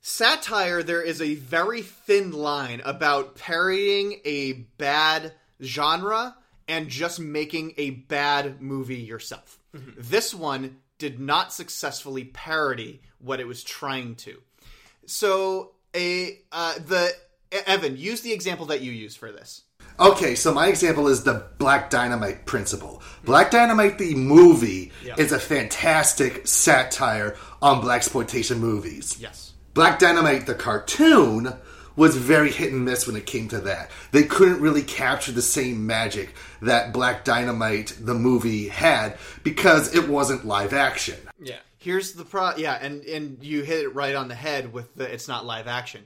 Satire. There is a very thin line about parodying a bad genre and just making a bad movie yourself. This one did not successfully parody what it was trying to. So a uh, the Evan use the example that you use for this. Okay, so my example is the Black Dynamite principle. Black Dynamite, the movie, is a fantastic satire on black exploitation movies. Yes. Black Dynamite, the cartoon, was very hit and miss when it came to that. They couldn't really capture the same magic that Black Dynamite, the movie, had because it wasn't live action. Yeah. Here's the pro. Yeah, and and you hit it right on the head with the it's not live action.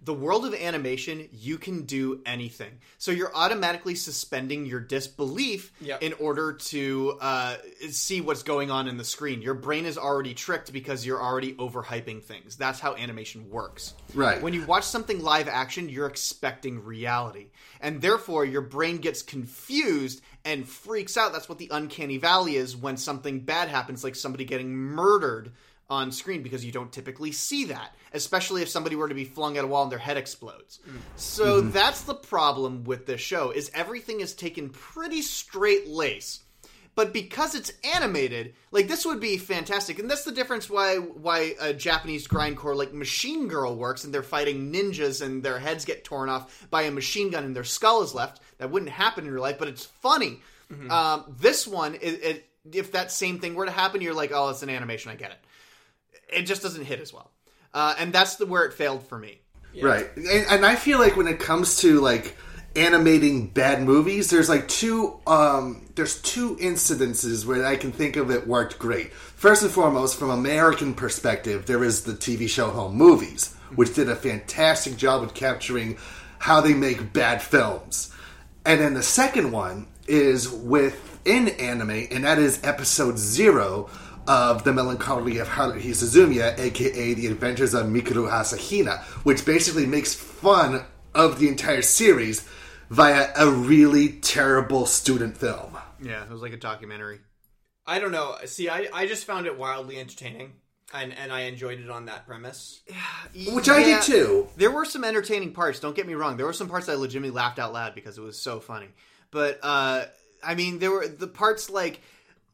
The world of animation, you can do anything. So you're automatically suspending your disbelief Yep. in order to uh, see what's going on in the screen. Your brain is already tricked because you're already overhyping things. That's how animation works. Right. When you watch something live action, you're expecting reality. And therefore, your brain gets confused and freaks out. That's what the uncanny valley is when something bad happens, like somebody getting murdered on screen, because you don't typically see that, especially if somebody were to be flung at a wall and their head explodes. So that's the problem with this show is everything is taken pretty straight lace but because it's animated, like this would be fantastic, and that's the difference why why a Japanese grindcore like Machine Girl works, and they're fighting ninjas, and their heads get torn off by a machine gun, and their skull is left. That wouldn't happen in real life, but it's funny. Um, this one, it, it, if that same thing were to happen, you're like, oh, it's an animation. I get it. It just doesn't hit as well, uh, and that's the where it failed for me. Right. And, and I feel like when it comes to like animating bad movies, there's like two um there's two incidences where I can think of it worked great. First and foremost, from American perspective, there is the TV show Home Movies, which did a fantastic job of capturing how they make bad films. And then the second one is within anime, and that is episode zero of the Melancholy of Haruhi Suzumiya, aka The Adventures of Mikuru Asahina, which basically makes fun of the entire series via a really terrible student film. Yeah, it was like a documentary. I don't know. See, I, I just found it wildly entertaining, and and I enjoyed it on that premise. Yeah, Which I did too. There were some entertaining parts. Don't get me wrong. There were some parts I legitimately laughed out loud because it was so funny. But uh, I mean, there were the parts like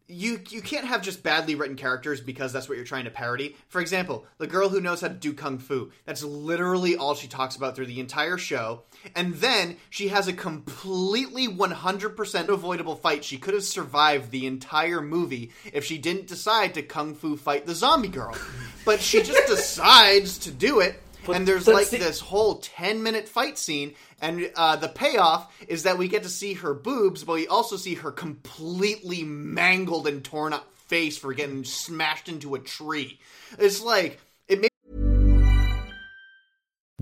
you you can't have just badly written characters because that's what you're trying to parody. For example, the girl who knows how to do kung fu. That's literally all she talks about through the entire show. And then she has a completely 100% avoidable fight. She could have survived the entire movie if she didn't decide to kung fu fight the zombie girl. But she just [laughs] decides to do it. And there's like the- this whole 10 minute fight scene and uh, the payoff is that we get to see her boobs but we also see her completely mangled and torn up face for getting smashed into a tree it's like it makes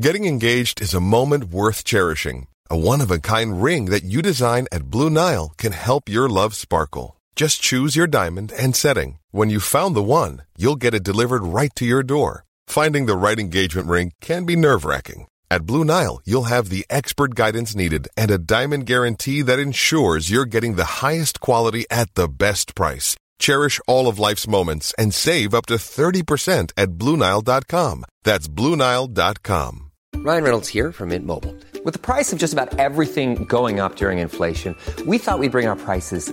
Getting engaged is a moment worth cherishing. A one of a kind ring that you design at Blue Nile can help your love sparkle. Just choose your diamond and setting. When you've found the one, you'll get it delivered right to your door. Finding the right engagement ring can be nerve wracking. At Blue Nile, you'll have the expert guidance needed and a diamond guarantee that ensures you're getting the highest quality at the best price. Cherish all of life's moments and save up to 30% at BlueNile.com. That's BlueNile.com. Ryan Reynolds here from Mint Mobile. With the price of just about everything going up during inflation, we thought we'd bring our prices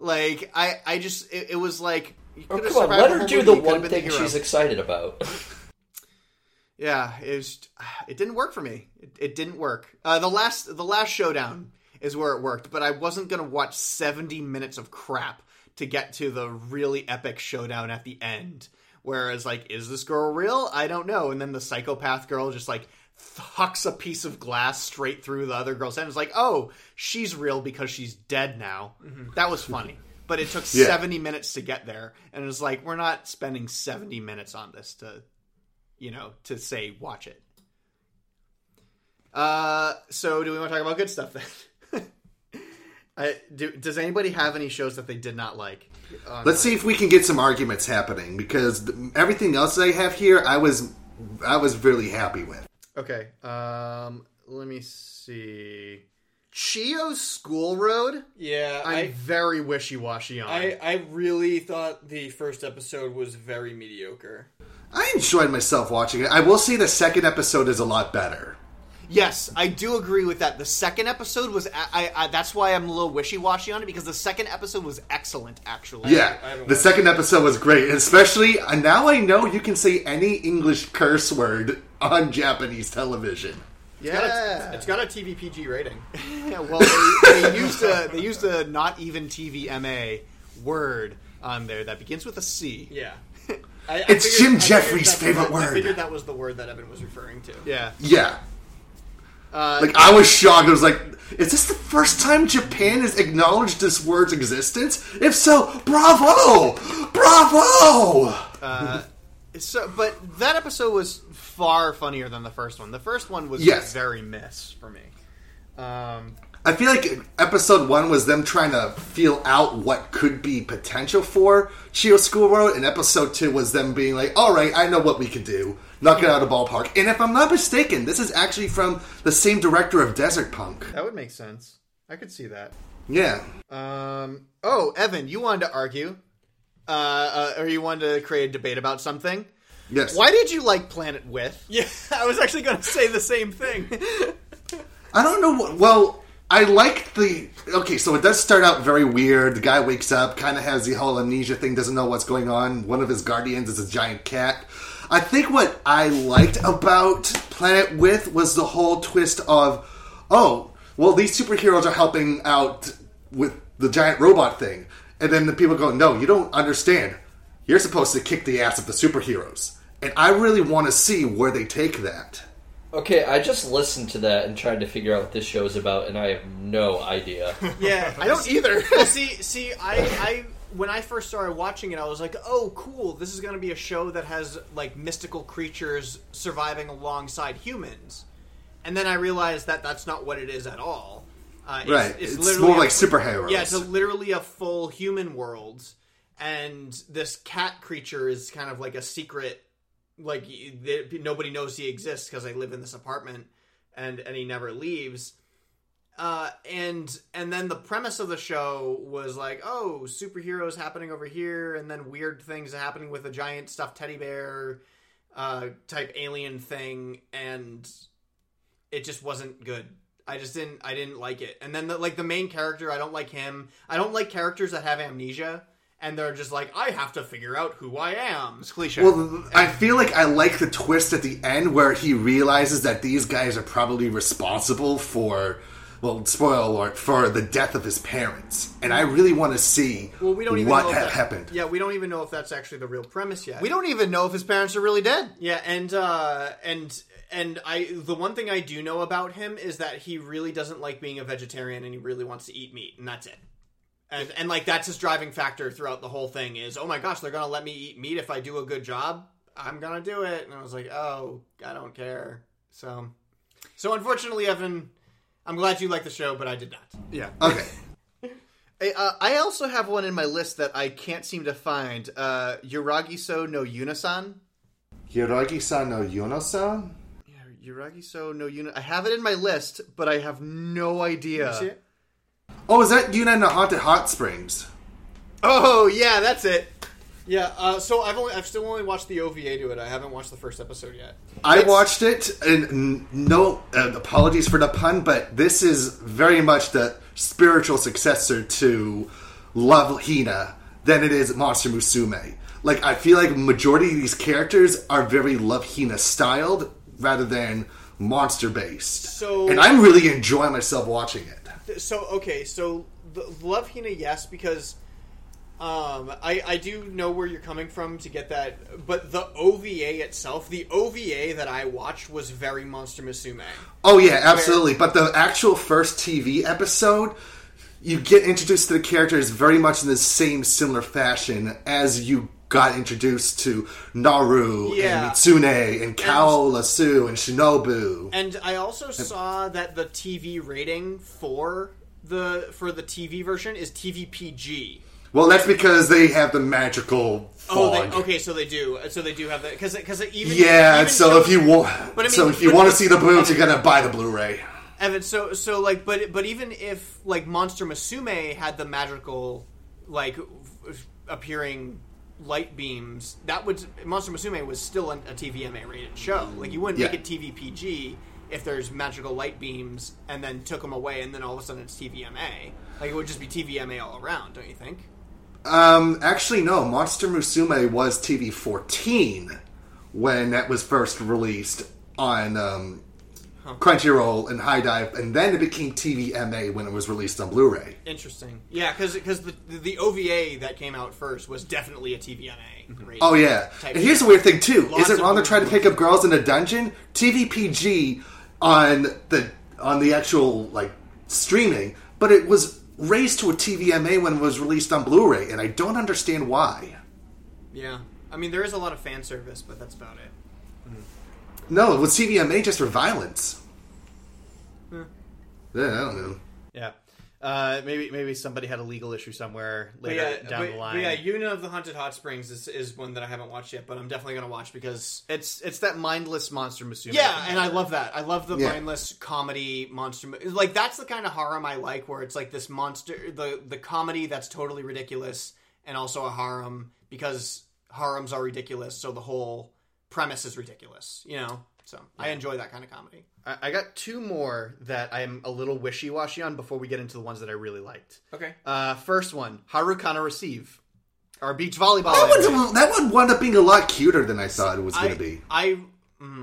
like i i just it, it was like you Oh, come on, let her do the one thing hero. she's excited about. [laughs] [laughs] Yeah, it was. It didn't work for me. It, it didn't work. Uh, the last, the last showdown is where it worked, but I wasn't gonna watch seventy minutes of crap to get to the really epic showdown at the end. Whereas, like, is this girl real? I don't know. And then the psychopath girl just like hucks a piece of glass straight through the other girl's head. It's like, oh, she's real because she's dead now. That was funny. But it took Yeah. 70 minutes to get there. And it was like, we're not spending 70 minutes on this to, you know, to say, watch it. Uh, so do we want to talk about good stuff then? [laughs] I, do, does anybody have any shows that they did not like? on Let's see if we can get some arguments happening because th- everything else I have here, I was, I was really happy with. Okay. Um, let me see. Chio's School Road. Yeah, I'm I- very wishy washy on. I, I really thought the first episode was very mediocre. I enjoyed myself watching it. I will say the second episode is a lot better. Yes, I do agree with that. The second episode was. I, I, that's why I'm a little wishy washy on it because the second episode was excellent. Actually, Yeah, the second episode was great, especially and now I know you can say any English curse word on Japanese television. Yeah, It's got a, it's got a TV PG rating. [laughs] Yeah, well, they, they used a they used a not even TV MA word on there that begins with a C. Yeah. [laughs] I, It's figured- Jim I figured Jeffries' that's favorite what- I word. figured that was the word that Evan was referring to. Yeah. Yeah, Uh, like I was shocked. I was like, "Is this the first time Japan has acknowledged this word's existence? If so, bravo, bravo!" So, but that episode was far funnier than the first one. The first one was Yes. very miss for me. Um, I feel like episode one was them trying to feel out what could be potential for Chio School Road, and episode two was them being like, "All right, I know what we can do, knock it out of the ballpark." And if I'm not mistaken, this is actually from the same director of Desert Punk. that would make sense. I could see that. Yeah, Um, oh, Evan, you wanted to argue, uh, uh, or you wanted to create a debate about something. Yes. Why did you like Planet With? Yeah, [laughs] I was actually going to say the same thing. [laughs] I don't know. What, well, I like the. Okay, so it does start out very weird. The guy wakes up, kind of has the whole amnesia thing, doesn't know what's going on. One of his guardians is a giant cat. I think what I liked about Planet With was the whole twist of, oh, well, these superheroes are helping out with the giant robot thing. And then the people go, no, you don't understand. You're supposed to kick the ass of the superheroes. And I really want to see where they take that. Okay, I just listened to that and tried to figure out what this show is about, and I have no idea. [laughs] Yeah, [laughs] I don't either. [laughs] see, see, I, I when I first started watching it, I was like, "Oh, cool! This is going to be a show that has like mystical creatures surviving alongside humans." And then I realized that that's not what it is at all. Uh, it's, Right, It's, it's literally more a- like superheroes. Yeah, it's a, literally a full human world, and this cat creature is kind of like a secret. Like nobody knows he exists because they live in this apartment, and and he never leaves uh, and and then the premise of the show was like, oh, superheroes happening over here, and then weird things happening with a giant stuffed teddy bear uh, type alien thing, and it just wasn't good. I just didn't I didn't like it. And then the, like the main character, I don't like him. I don't like characters that have amnesia and they're just like I have to figure out who I am. It's cliche. Well, I feel like I like the twist at the end where he realizes that these guys are probably responsible for, well, spoiler alert, for the death of his parents, and I really want to see Well, we don't even what know if that- happened. Yeah, we don't even know if that's actually the real premise yet. We don't even know if his parents are really dead. Yeah, and uh and and I the one thing I do know about him is that he really doesn't like being a vegetarian and he really wants to eat meat and that's it. And and like that's his driving factor throughout the whole thing is, "Oh my gosh, they're going to let me eat meat if I do a good job. I'm going to do it." And I was like, "Oh, I don't care." So So unfortunately, Evan, I'm glad you like the show, but I did not. Yeah. Okay. [laughs] Hey, uh, I also have one in my list that I can't seem to find. Uh, Yuragiso no Yunasan. Hiragi-san no Yuno-san? Yuragiso no Yuna. I have it in my list, but I have no idea. see it? Oh, is that Yuna in the Haunted Hot Springs? Oh yeah, that's it. Yeah, uh, so I've only I've still only watched the OVA to it. I haven't watched the first episode yet. I watched it, and no uh, apologies for the pun, but this is very much the spiritual successor to Love Hina than it is Monster Musume. Like, I feel like majority of these characters are very Love Hina styled rather than monster based. So- and I'm really enjoying myself watching it. So okay, so Love Hina, yes, because um, I I do know where you're coming from to get that, but the OVA itself, the OVA that I watched was very Monster Musume. Oh yeah, absolutely. But the actual first TV episode, you get introduced to the characters very much in the same similar fashion as you got introduced to Naru Yeah. and Mitsune and Kaolla Su and Shinobu. And I also saw that the TV rating for the for the TV version is TVPG. Well, that's because they have the magical Oh, they, okay, so they do. So they do have that because because even yeah, even so shows- if you want, I mean, so if you want to see the boobs, you're gonna buy the Blu-ray. Evan, so so like, but but even if like Monster Musume had the magical like appearing light beams, that would Monster Musume was still an, a TVMA rated show. Like you wouldn't Yeah. make it TVPG if there's magical light beams and then took them away and then all of a sudden it's TVMA. Like it would just be TVMA all around, don't you think? Um, actually, no. Monster Musume was TV 14 when that was first released on um, Uh-huh. Crunchyroll and HIDIVE, and then it became TVMA when it was released on Blu-ray. Interesting. Yeah, because the the OVA that came out first was definitely a TVMA. Mm-hmm. rated Oh yeah, and here's the weird thing too. Lots Is it wrong to try to pick up girls in a dungeon? TVPG on the on the actual like streaming, but it was raised to a TVMA when it was released on Blu-ray, and I don't understand why. Yeah, I mean there is a lot of fan service, but that's about it. No, it was TVMA just for violence. Yeah, I don't know. Yeah. Uh, maybe maybe somebody had a legal issue somewhere But later yeah, down but, the line. Yeah, Yuna of the Haunted Hot Springs is, is one that I haven't watched yet, but I'm definitely going to watch because it's it's that mindless monster Musume. yeah, and I love that. I love the Yeah. mindless comedy monster. mo- Like that's the kind of harem I like, where it's like this monster, the the comedy that's totally ridiculous, and also a harem because harems are ridiculous, so the whole premise is ridiculous. You know, so I enjoy that kind of comedy. I, I got two more that I'm a little wishy washy on before we get into the ones that I really liked. Okay. Uh, first one, Harukana Receive, our beach volleyball. That, anime. one's, that one wound up being a lot cuter than I thought it was going to be. I.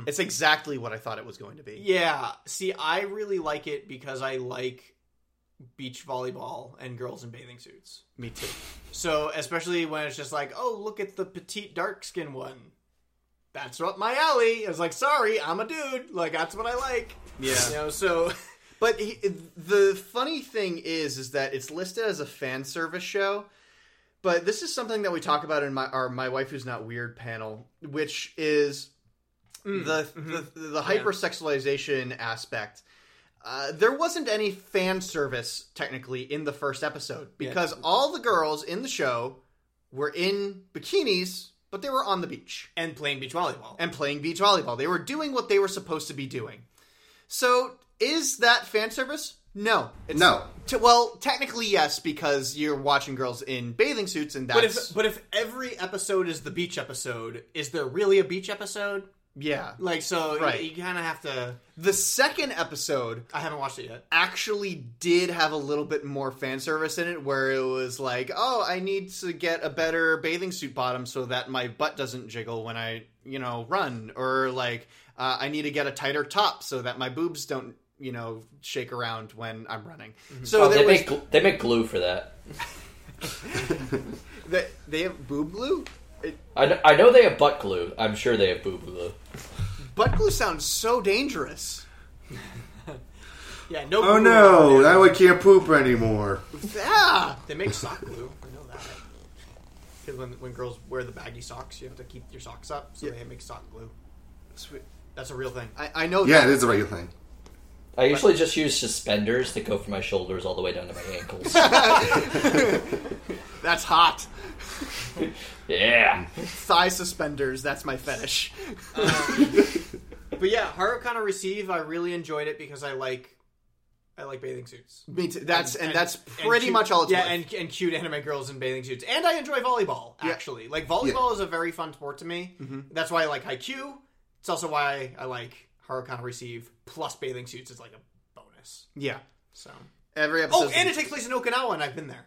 It's exactly what I thought it was going to be. Yeah. See, I really like it because I like beach volleyball and girls in bathing suits. Me too. So, especially when it's just like, oh, look at the petite dark skin one. That's up my alley. I was like, sorry, I'm a dude. Like, that's what I like. Yeah. You know, so. [laughs] But he, the funny thing is, is that it's listed as a fan service show. But this is something that we talk about in my our my wife who's not weird panel, which is Mm, the, mhm. the the Yeah. hypersexualization aspect. Uh, there wasn't any fan service technically in the first episode Yeah. because all the girls in the show were in bikinis, but they were on the beach and playing beach volleyball. and playing beach volleyball. They were doing what they were supposed to be doing. So, is that fan service? No. It's, No. T- well, technically yes, because you're watching girls in bathing suits, and that's But if but if every episode is the beach episode, is there really a beach episode? Yeah. Like so, Right. you, kind of have to. The second episode, I haven't watched it yet. actually did have a little bit more fan service in it where it was like, oh, I need to get a better bathing suit bottom so that my butt doesn't jiggle when I, you know, run. Or like, uh, I need to get a tighter top so that my boobs don't, you know, shake around when I'm running. So Oh, they was, make gl- they make glue for that. [laughs] they, they have boob glue? It, I know, I know they have butt glue. I'm sure they have boob glue. Butt glue sounds so dangerous. [laughs] Yeah, no. Oh glue no, around now I can't poop anymore. Yeah. They make sock glue. I know that. Because when, when girls wear the baggy socks, you have to keep your socks up, so they make sock glue. Sweet. That's a real thing. I, I know Yeah, that. it is a regular thing. I usually just use suspenders that go from my shoulders all the way down to my ankles. [laughs] [laughs] That's hot. Yeah. Thigh suspenders, that's my fetish. But yeah, Harukana Receive, I really enjoyed it because I like. I like bathing suits. Me too. That's- and that's pretty cute- much all it's Yeah, worth. and, and cute anime girls in bathing suits, and I enjoy volleyball. Actually, like volleyball is a very fun sport to me. Mm-hmm. That's why I like Haikyuu. It's also why I like Harukana Receive. Plus, bathing suits is like a bonus. Yeah. So Every episode. Oh, and it takes place in Okinawa, and I've been there.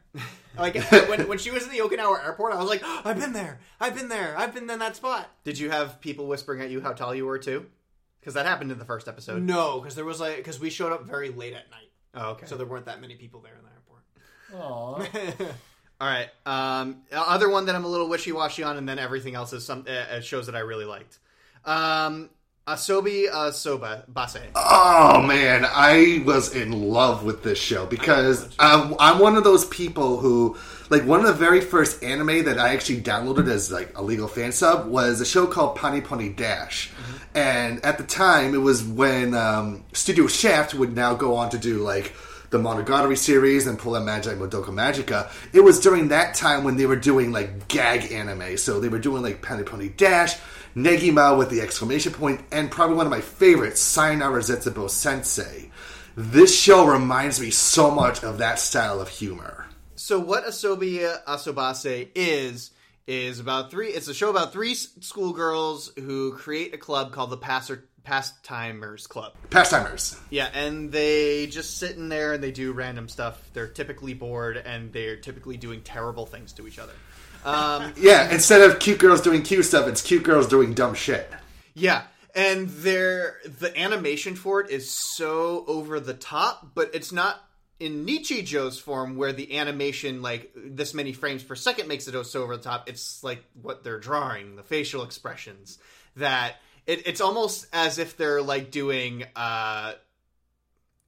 Like [laughs] when, when she was in the Okinawa airport, I was like, I've been there, I've been there, I've been in that spot. Did you have people whispering at you how tall you were too? Because that happened in the first episode. No, because there was like because we showed up very late at night, Oh, okay. so there weren't that many people there in the airport. Aww. [laughs] All right. Um, other one that I'm a little wishy washy on, and then everything else is some uh, shows that I really liked. Um, Asobi Asoba Base. Oh man, I was in love with this show because I'm, I'm one of those people who, like, one of the very first anime that I actually downloaded as like a legal fan sub was a show called Pani Poni Dash, and at the time it was when um, Studio Shaft would now go on to do like the Monogatari series and Puella Magi Madoka Magica. It was during that time when they were doing like gag anime, so they were doing like Pani Poni Dash. Negima with the exclamation point, and probably one of my favorites, Sayonara Zetsubo Sensei. This show reminds me so much of that style of humor. So what Asobi Asobase is is about three. It's a show about three schoolgirls who create a club called the Passer, Pastimers Club. Pastimers. Yeah, and they just sit in there and they do random stuff. They're typically bored and they're typically doing terrible things to each other. Um, [laughs] Yeah, instead of cute girls doing cute stuff, it's cute girls doing dumb shit. Yeah, and they're the animation for it is so over the top, but it's not in Nichijo's form where the animation like this many frames per second makes it so over the top. It's like what they're drawing, the facial expressions that it, it's almost as if they're like doing uh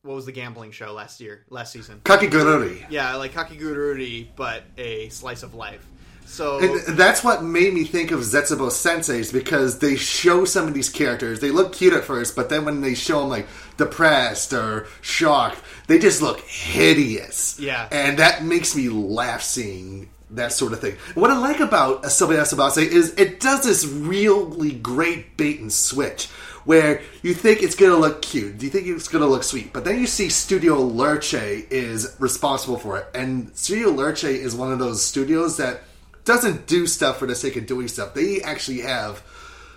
what was the gambling show last year, last season? Kakigururi. Yeah, like Kakigururi, but a slice of life. So And that's what made me think of Zetsubo Senseis because they show some of these characters. They look cute at first, but then when they show them like depressed or shocked, they just look hideous. Yeah. And that makes me laugh seeing that sort of thing. What I like about Asobi Asobase is it does this really great bait and switch where you think it's gonna look cute, you think it's gonna look sweet, but then you see Studio Lerche is responsible for it, and Studio Lerche is one of those studios that doesn't do stuff for the sake of doing stuff. They actually have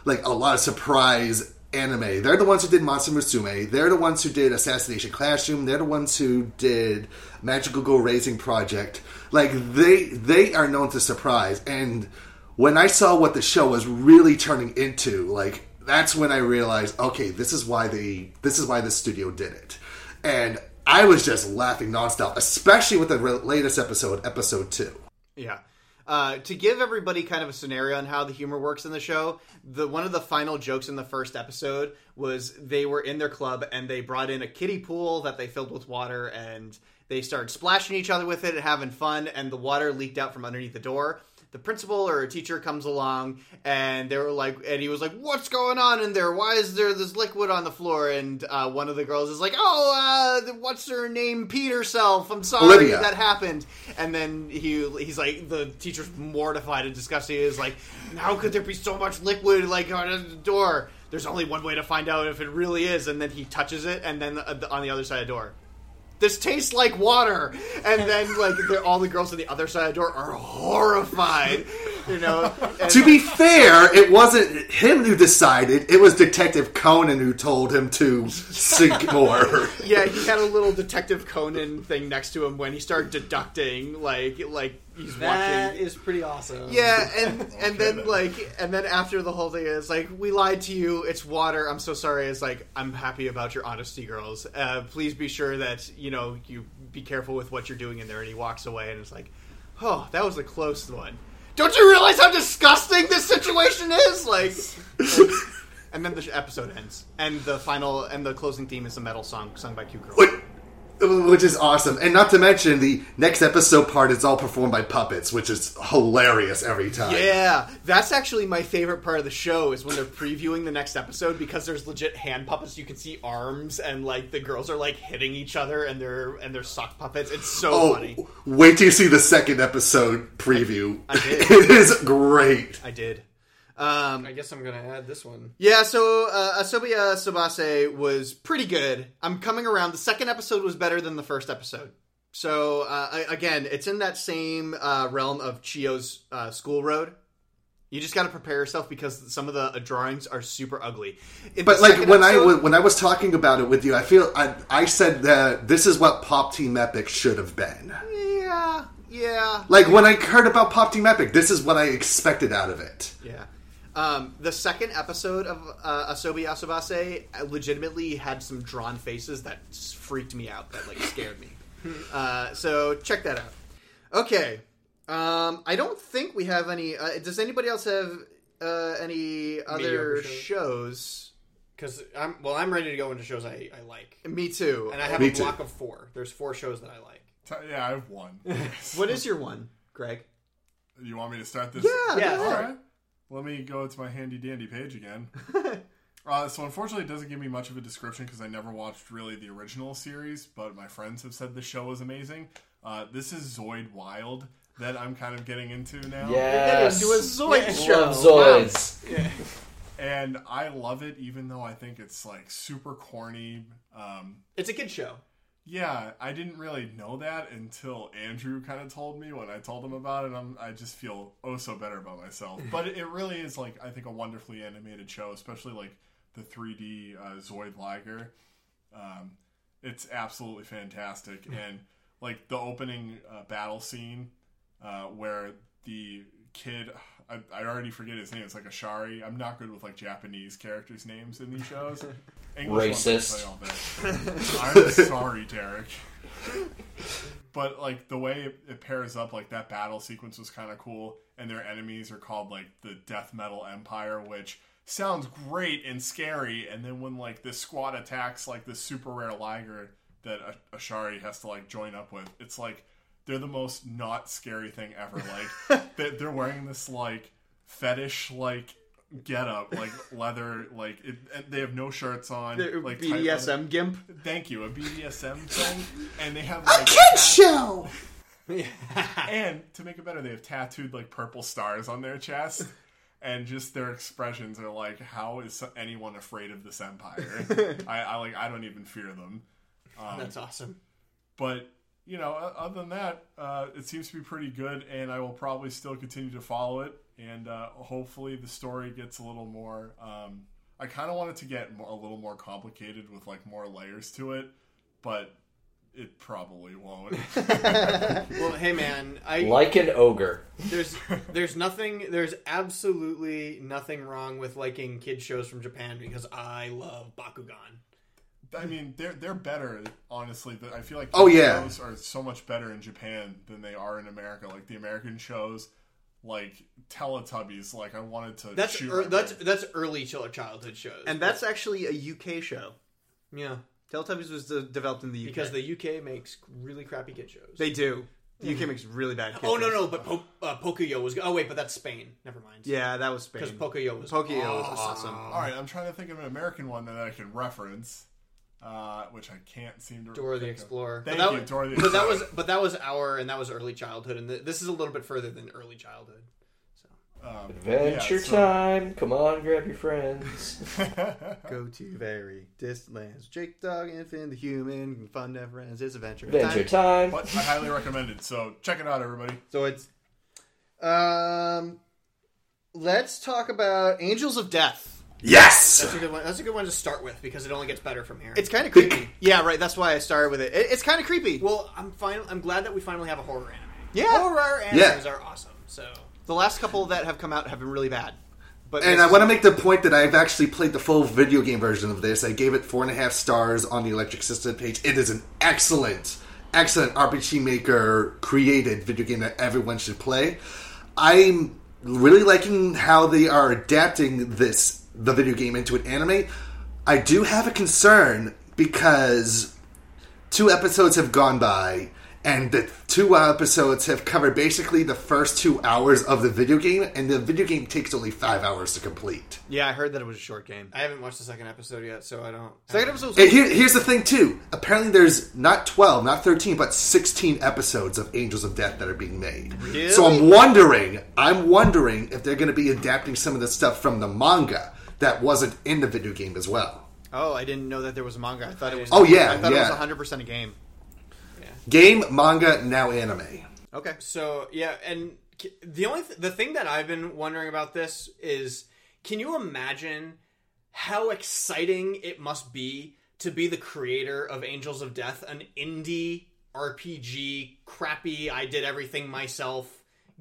like a lot of surprise anime. They're the ones who did Monster Musume. They're the ones who did Assassination Classroom. They're the ones who did Magical Girl Raising Project. Like they they are known to surprise. And when I saw what the show was really turning into, like that's when I realized, okay, this is why they this is why this studio did it. And I was just laughing nonstop, especially with the latest episode, episode two. Yeah. Uh, to give everybody kind of a scenario on how the humor works in the show, the one of the final jokes in the first episode was they were in their club and they brought in a kiddie pool that they filled with water and they started splashing each other with it and having fun and the water leaked out from underneath the door. The principal or a teacher comes along and they were like, and he was like, "What's going on in there? Why is there this liquid on the floor?" And uh, one of the girls is like, "Oh, uh, what's her name? Peter Self. I'm sorry Olivia. that happened." And then he he's like, the teacher's mortified and disgusted. He's like, "How could there be so much liquid like on the door?" There's only one way to find out if it really is. And then he touches it, and then uh, on the other side of the door, this tastes like water. And then like all the girls on the other side of the door are horrified. You know, and- to be fair, it wasn't him who decided. It was Detective Conan who told him to sink more. yeah, he had a little Detective Conan thing next to him when he started deducting, like, like he's That watching. is pretty awesome. Yeah, and [laughs] and then like, and then after the whole thing is like, we lied to you. It's water. I'm so sorry. It's like, I'm happy about your honesty, girls. Uh, please be sure that you know you be careful with what you're doing in there. And he walks away, and it's like, oh, that was a close one. Don't you realize how disgusting this situation is? Like, and, [laughs] and then the episode ends, and the final and the closing theme is a metal song sung by Q Girl. Which is awesome. And not to mention, the next episode part is all performed by puppets, which is hilarious every time. Yeah, that's actually my favorite part of the show is when they're previewing the next episode because there's legit hand puppets. You can see arms and like the girls are like hitting each other and they're and they're sock puppets. It's so Oh, funny. wait till you see the second episode preview. I did. [laughs] it is great. I did. Um, I guess I'm gonna add this one. Yeah, so uh, Asobi Asobase was pretty good. I'm coming around. The second episode was better than the first episode. So uh, I- again, it's in that same uh, realm of Chio's uh, School Road. You just got to prepare yourself because some of the uh, drawings are super ugly. In But like when I episode- wa- when I was talking about it with you, I feel I, I said that this is what Pop Team Epic should have been. yeah, yeah, Like when I heard about Pop Team Epic, this is what I expected out of it. Yeah. Um, the second episode of uh, Asobi Asobase legitimately had some drawn faces that freaked me out, that like scared me. uh, so check that out. Okay. Um, I don't think we have any. Uh, does anybody else have uh, any other shows? shows? Because I'm well, I'm ready to go into shows I, I like. Me too. And I have Me a too. block of four. There's four shows that I like. T- Yeah, I have one. [laughs] What is your one, Greg? You want me to start this? Yeah, Yeah, go All ahead. right. Let me go to my handy dandy page again. [laughs] uh, so unfortunately, it doesn't give me much of a description because I never watched really the original series, but my friends have said the show was amazing. Uh, this is Zoid Wild that I'm kind of getting into now. Yes. Do a Zoid Yeah. show. Love Zoids. Yeah. [laughs] And I love it, even though I think it's like super corny. Um, It's a kid show. Yeah, I didn't really know that until Andrew kind of told me when I told him about it. I'm, I just feel oh so better about myself. [laughs] But it really is like I think a wonderfully animated show, especially like the 3D uh, Zoid Liger. Um, it's absolutely fantastic, [laughs] and like the opening uh, battle scene uh, where the kid. I, I already forget his name. It's like Ashari. I'm not good with like Japanese characters' names in these shows. [laughs] English ones I can Racist. play all day. I'm sorry, Derek. But like the way it, it pairs up, like that battle sequence was kind of cool, and their enemies are called like the Death Metal Empire, which sounds great and scary. And then when like this squad attacks like this super rare Liger that Ashari has to like join up with, it's like they're the most not scary thing ever. Like [laughs] they're wearing this like fetish like get up like leather like it, and they have no shirts on The like tight leather- BDSM gimp. Thank you, a BDSM [laughs] thing, and they have like Kids show. and to make it better, they have tattooed like purple stars on their chest, and just their expressions are like, "How is anyone afraid of this empire?" [laughs] I, I like, I don't even fear them. Um, That's awesome. but you know, other than that, uh, it seems to be pretty good, and I will probably still continue to follow it, and uh, hopefully the story gets a little more. Um, I kind of want it to get more, a little more complicated with like more layers to it, but it probably won't. [laughs] [laughs] Well, hey man, I Like an ogre. there's [laughs] there's nothing there's absolutely nothing wrong with liking kid shows from Japan because I love Bakugan. I mean, they're they're better, honestly. But I feel like Oh, yeah. shows are so much better in Japan than they are in America. Like the American shows, like Teletubbies. Like I wanted to. That's shoot ear that's that's early childhood shows, And that's actually a UK show. yeah Teletubbies was de- developed in the UK. because the UK makes really crappy kid shows. they do. The UK makes really bad. Kid oh no no, but po- uh, Pocoyo was oh wait, but that's Spain. Never mind. Yeah, that was Spain. because Pocoyo was Pocoyo was awesome. All right, I'm trying to think of an American one that I can reference, uh, which I can't seem to. Dora the think of. Explorer. Thank but that you, was, Dora the But that was but that was our and that was early childhood, and th- this is a little bit further than early childhood. Um, Adventure yeah, so- time. Come on, grab your friends. [laughs] Go to very distant lands. Jake Dog, Infant, the Human, Fun Never Ends. It's adventure. Adventure time. time. But I highly recommend it. So check it out, everybody. So it's Um, let's talk about Angels of Death. Yes, that's a good one. That's a good one to start with because it only gets better from here. It's kind of creepy. yeah, right. That's why I started with it. it it's kind of creepy. Well, I'm fine. I'm glad that we finally have a horror anime. Yeah, horror animes are awesome. So the last couple that have come out have been really bad. But and I want to make the point that I've actually played the full video game version of this. I gave it four and a half stars on the Electric Sisterhood page. It is an excellent, excellent RPG Maker created video game that everyone should play. I'm really liking how they are adapting this the video game into an anime. I do have a concern because two episodes have gone by and the two episodes have covered basically the first two hours of the video game, and the video game takes only five hours to complete. Yeah, I heard that it was a short game. I haven't watched the second episode yet, so I don't. Second episode. And here, here's the thing, too. Apparently, there's not twelve, not thirteen, but sixteen episodes of Angels of Death that are being made. Really? So I'm wondering, I'm wondering if they're going to be adapting some of the stuff from the manga that wasn't in the video game as well. Oh, I didn't know that there was a manga. I thought it was. Oh, yeah, I thought yeah. it was 100 percent a game. Game, manga, now anime. Okay. So yeah, and the only th- the thing that I've been wondering about this is, can you imagine how exciting it must be to be the creator of Angels of Death, an indie RPG, crappy, I did everything myself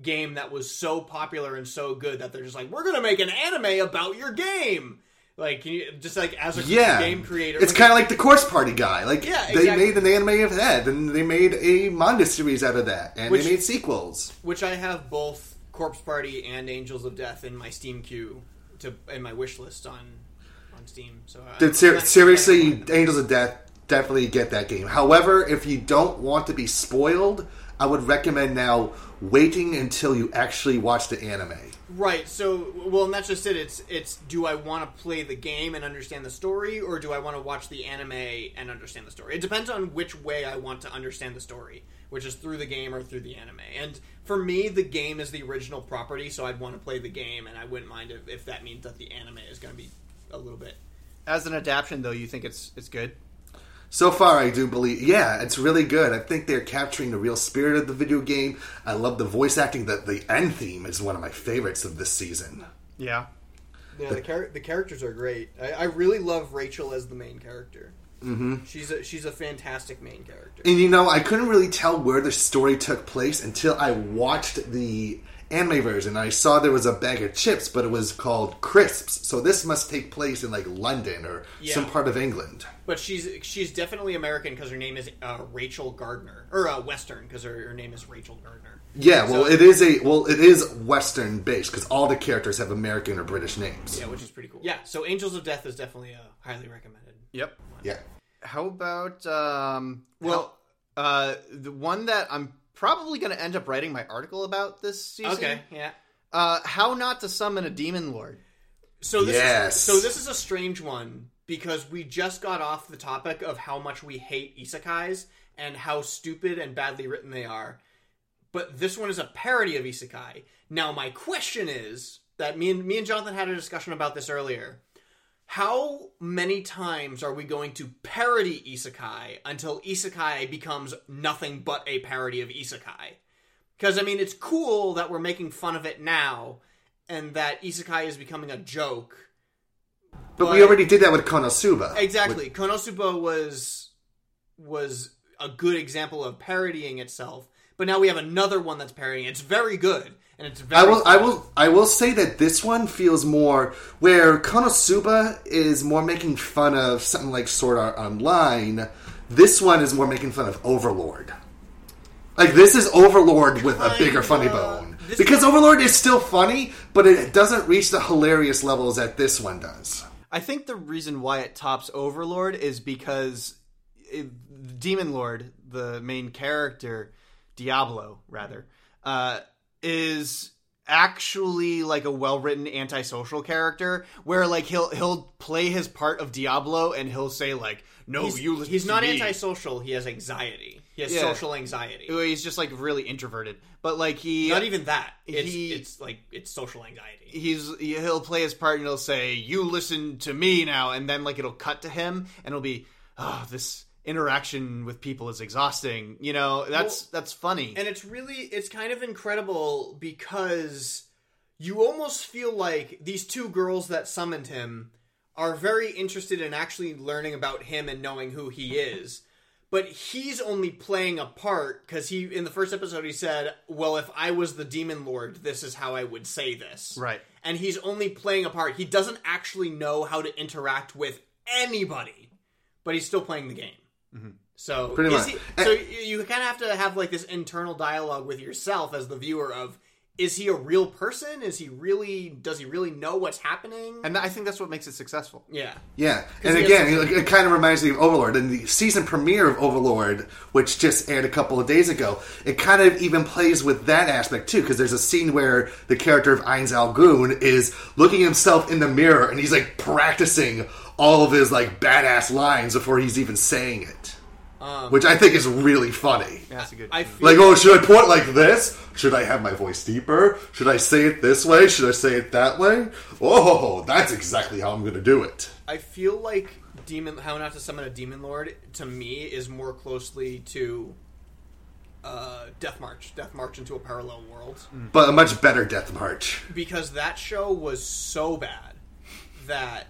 game that was so popular and so good that they're just like, we're gonna make an anime about your game. Like, can you just like as a Yeah, game creator? It's kind of like the Corpse Party guy. Like Yeah, they made an anime of that, and they made a manga series out of that, and Which- they made sequels. which I have both Corpse Party and Angels of Death in my Steam queue to in my wish list on on Steam. So uh, Dude, ser- seriously, Angels of Death, definitely get that game. However, if you don't want to be spoiled, I would recommend now waiting until you actually watch the anime. right. So well, and that's just it. It's it's do I want to play the game and understand the story, or do I want to watch the anime and understand the story? It depends on which way I want to understand the story, which is through the game or through the anime. And for me, the game is the original property, so I'd want to play the game, and I wouldn't mind if, if that means that the anime is going to be a little bit As an adaptation, though, you think it's it's good? So far, I do believe, yeah, it's really good. I think they're capturing the real spirit of the video game. I love the voice acting. The, the end theme is one of my favorites of this season. Yeah. Yeah, the, char- the characters are great. I, I really love Rachel as the main character. Mhm. She's a, she's a fantastic main character. And you know, I couldn't really tell where the story took place until I watched the anime version. I saw there was a bag of chips, but it was called crisps. So this must take place in like London or Yeah. some part of England. But she's she's definitely American because her name is uh, Rachel Gardner, or uh, Western because her, her name is Rachel Gardner. Yeah, well, it is a well, it is Western based because all the characters have American or British names. Yeah, which is pretty cool. Yeah, so Angels of Death is definitely uh, highly recommended. Yep. Yeah. How about um? Well, uh, the one that I'm probably going to end up writing my article about this season. Okay, yeah. Uh, how not to summon a demon lord. So this Yes. is so this is a strange one because we just got off the topic of how much we hate isekais and how stupid and badly written they are. But this one is a parody of isekai. Now my question is that me and me and Jonathan had a discussion about this earlier. How many times are we going to parody isekai until isekai becomes nothing but a parody of isekai? Because I mean, it's cool that we're making fun of it now, and that isekai is becoming a joke. But, we already did that with Konosuba. Exactly, Konosuba was was a good example of parodying itself, but now we have another one that's parodying. It's very good, and it's very. I will, I will, I will say that this one feels more where Konosuba is more making fun of something like Sword Art Online. This one is more making fun of Overlord. Like this is Overlord with a bigger funny bone because Overlord is still funny, but it doesn't reach the hilarious levels that this one does. I think the reason why it tops Overlord is because it, Demon Lord, the main character, Diablo rather, uh, is actually like a well-written antisocial character where like he'll he'll play his part of Diablo and he'll say like no he's, you listen he's not me." antisocial. He has anxiety. He has Yeah. social anxiety. He's just like really introverted, but like he Not even that. It's, he- it's like it's social anxiety. he's he'll play his part and he'll say you listen to me now and then like it'll cut to him and it'll be oh this interaction with people is exhausting you know that's that's funny and it's really it's kind of incredible because you almost feel like these two girls that summoned him are very interested in actually learning about him and knowing who he is. But he's only playing a part because he, in the first episode, he said, Well, if I was the demon lord, this is how I would say this. Right. And he's only playing a part. He doesn't actually know how to interact with anybody, but he's still playing the game. Mm-hmm. So Pretty much. he- so you, kind of have to have like this internal dialogue with yourself as the viewer of is he a real person? Is he really? Does he really know what's happening? And I think that's what makes it successful. Yeah. yeah. and again, has it, kind of reminds me of Overlord. And the season premiere of Overlord, which just aired a couple of days ago, it kind of even plays with that aspect too. Because there's a scene where the character of Ainz Ooal Gown is looking himself in the mirror, and he's like practicing all of his like badass lines before he's even saying it, Um, which I think is really funny. Yeah, that's a good. I feel Like, oh, should I point like this? Should I have my voice deeper? Should I say it this way? Should I say it that way? Oh, that's exactly how I'm going to do it. I feel like demon how not to summon a demon lord to me is more closely to uh, Death March, Death March into a parallel world, But a much better Death March. because that show was so bad that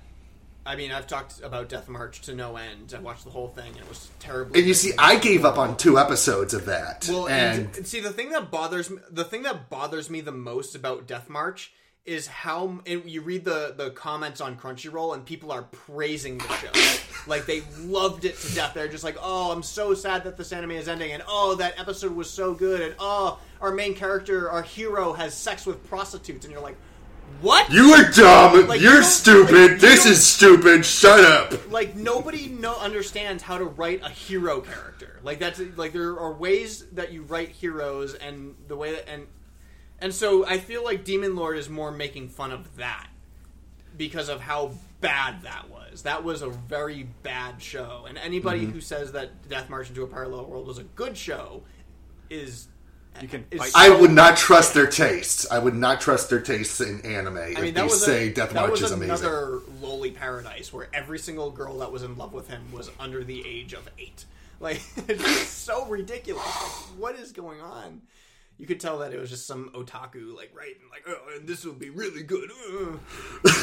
I mean I've talked about Death March to no end. I watched the whole thing. and It was terrible. And you see, I gave up on two episodes of that. Well, and, and, see the thing that bothers me, the thing that bothers me the most about Death March is how and you read the the comments on Crunchyroll and people are praising the show. like they loved it to death. They're just like, "Oh, I'm so sad that this anime is ending," and "Oh, that episode was so good," and "Oh, our main character, our hero, has sex with prostitutes," and you're like, "What?" you are dumb. Like, you You're don't- stupid. like, this you is stupid. Shut up. like nobody no understands how to write a hero character. Like that's like there are ways that you write heroes and the way that and and so I feel like Demon Lord is more making fun of that because of how bad that was. That was a very bad show. And anybody Mhm. who says that Death March into a Parallel World was a good show is you can is I so- would not trust their tastes. I would not trust their tastes in anime if I mean, they that was say a, Death that March was is amazing. another lowly paradise where every single girl that was in love with him was under the age of eight. [laughs] Like it's so ridiculous. Like, what is going on? You could tell that it was just some otaku like writing like, oh, and this will be really good. [laughs]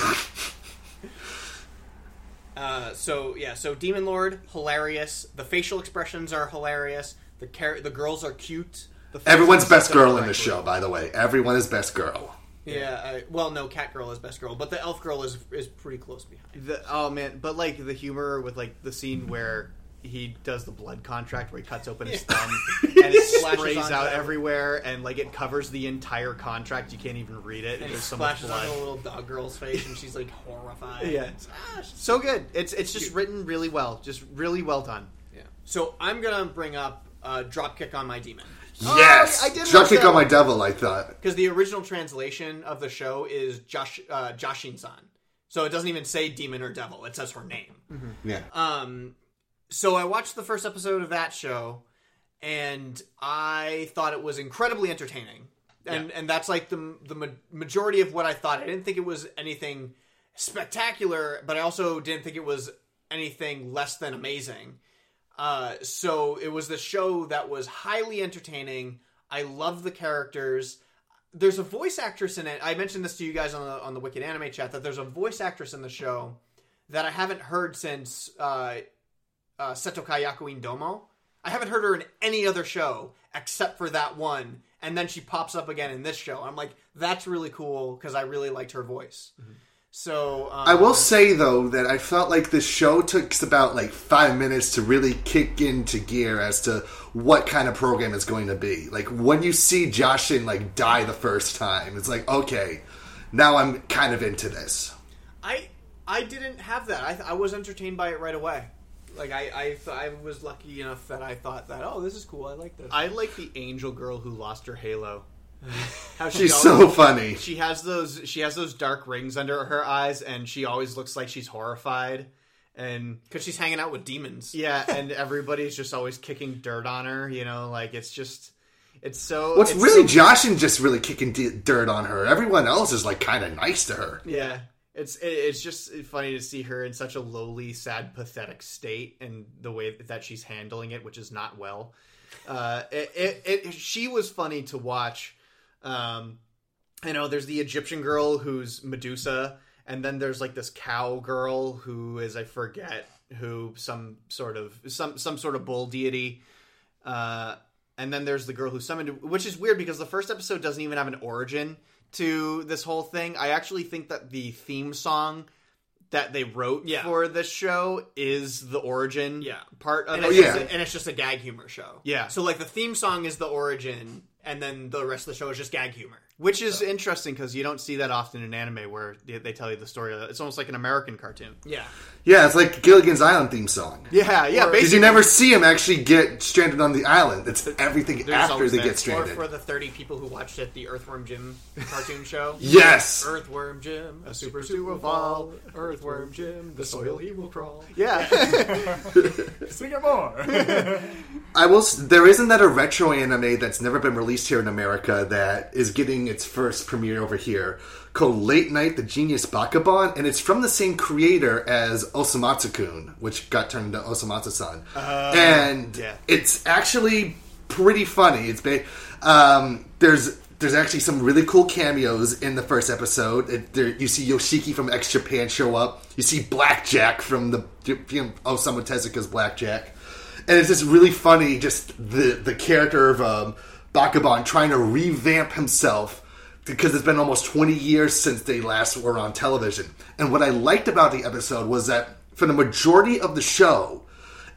uh." so yeah, so Demon Lord hilarious. The facial expressions are hilarious. The char- the girls are cute. The Everyone's best done girl in the show, by the way. Everyone is best girl. Yeah, I, well, no, Cat Girl is best girl, but the Elf Girl is is pretty close behind. The, oh man, but like the humor with like the scene where he does the blood contract where he cuts open his thumb [laughs] and it Splashes sprays out every- everywhere and like it covers the entire contract. You can't even read it. and it There's so much blood. on a little dog girl's face, and she's like horrified. Yeah, so good. It's it's just written really well, just really well done. Yeah. So I'm gonna bring up uh, Dropkick on My Demon. Yes! I did Drop watch kick that on my devil, I thought. Because the original translation of the show is Josh uh, Joshin-san, so it doesn't even say demon or devil; it says her name. Yeah. Um, so I watched the first episode of that show, and I thought it was incredibly entertaining, and and that's like the the ma- majority of what I thought. I didn't think it was anything spectacular, but I also didn't think it was anything less than amazing. Uh, so it was the show that was highly entertaining. I love the characters. There's a voice actress in it. I mentioned this to you guys on the on the Wicked Anime chat that there's a voice actress in the show that I haven't heard since uh, uh, Seto Kayaku in Domo. I haven't heard her in any other show except for that one, and then she pops up again in this show. I'm like, that's really cool because I really liked her voice. So um, I will say though that I felt like the show took about like five minutes to really kick into gear as to what kind of program it's going to be. Like when you see Joshin like die the first time, it's like okay, now I'm kind of into this. I I didn't have that. I, I was entertained by it right away. Like I I, th- I was lucky enough that I thought that oh this is cool. I like this. I like the angel girl who lost her halo. How She's so funny. She has those. She has those dark rings under her eyes, and she always looks like she's horrified. And because she's hanging out with demons. Yeah, and [laughs] everybody's just always kicking dirt on her. You know, like it's just, it's so. What's it's really so- Joshin just really kicking d- dirt on her. Everyone else is like kind of nice to her. Yeah, it's it, it's just funny to see her in such a lowly, sad, pathetic state, and the way that she's handling it, which is not well. Uh, it, it, it she was funny to watch. Um, you know, there's the Egyptian girl who's Medusa, and then there's like this cow girl who is I forget who some sort of some some sort of bull deity. Uh, and then there's the girl who summoned, which is weird because the first episode doesn't even have an origin to this whole thing. I actually think that the theme song that they wrote Yeah. for this show is the origin Yeah. part of and it. it's, just a, and it's just a gag humor show. Yeah. So like the theme song is the origin, and then the rest of the show is just gag humor. Which is interesting because you don't see that often in anime where they, they tell you the story. It's almost like an American cartoon. Yeah. Yeah, it's like Gilligan's Island theme song. Yeah, yeah. Because Basically, you never see him actually get stranded on the island. It's everything after they that. get Or stranded. for the 30 people who watched it, the Earthworm Jim cartoon show. [laughs] Yes. Earthworm Jim, a super stew of all. Earthworm Jim, the soil he will crawl. Yeah. [laughs] [laughs] Sing it more. I will. There isn't that a retro anime that's never been released here in America that is getting its first premiere over here called Late Night: The Genius Bakabon, and it's from the same creator as Osomatsu-kun, which got turned into Osomatsu-san, Uh, and yeah. it's actually pretty funny. It's ba- um, there's there's actually some really cool cameos in the first episode. It, there, you see Yoshiki from X Japan show up. You see Blackjack from the Osamu Tezuka's Blackjack and it's just really funny just the the character of um, Bakabon trying to revamp himself because it's been almost 20 years since they last were on television and what i liked about the episode was that for the majority of the show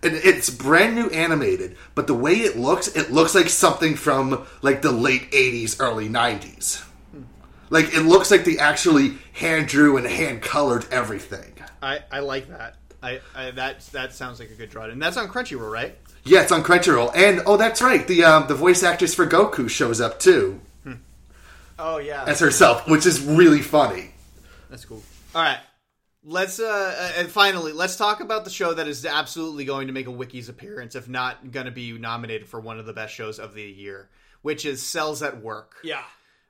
and it's brand new animated but the way it looks it looks like something from like the late 80s early 90s like it looks like they actually hand drew and hand colored everything I, I like that. I, I that that sounds like a good draw, and that's on Crunchyroll, right? Yeah, it's on Crunchyroll, and oh, that's right. The um, the voice actress for Goku shows up too Oh, yeah. as herself, which is really funny. That's cool. All right, let's uh, uh, and finally let's talk about the show that is absolutely going to make a Wiki's appearance, if not going to be nominated for one of the best shows of the year, which is Cells at Work. Yeah.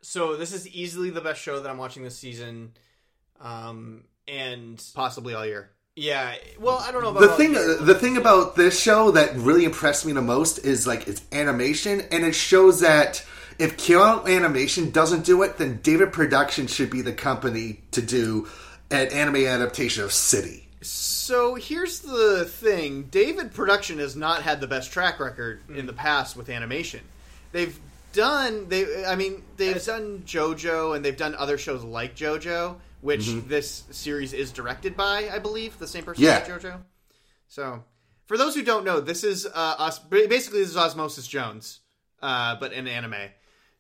So this is easily the best show that I'm watching this season. Um, and possibly all year. Yeah. Well, I don't know about The thing, year. the thing about this show that really impressed me the most is like its animation, and it shows that if Kyoto Animation doesn't do it, then David Production should be the company to do an anime adaptation of City. So here's the thing: David Production has not had the best track record hmm. in the past with animation. They've done they, I mean, they've done JoJo and they've done other shows like JoJo, which Mhm. this series is directed by, I believe, the same person Yeah. as JoJo. So, for those who don't know, this is uh, us. Basically, this is Osmosis Jones, uh, but in anime.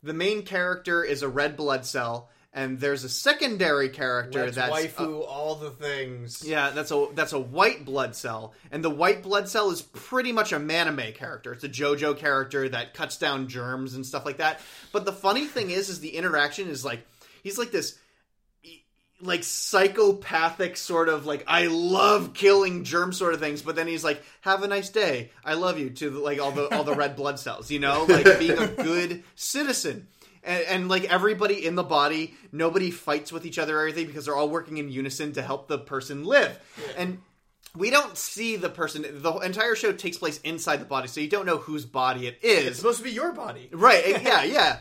The main character is a red blood cell, and there's a secondary character Let's that's waifu all the things. yeah, that's a that's a white blood cell, and the white blood cell is pretty much a Maname character. It's a JoJo character that cuts down germs and stuff like that. But the funny thing is, is the interaction is like he's like this like psychopathic sort of like I love killing germ sort of things, but then he's like, "Have a nice day, I love you" to like all the all the red blood cells, you know, like being a good citizen. And, and like everybody in the body, nobody fights with each other or anything because they're all working in unison to help the person live. And we don't see the person. The entire show takes place inside the body, so you don't know whose body it is. It's supposed to be your body. Right. Yeah. [laughs] Yeah.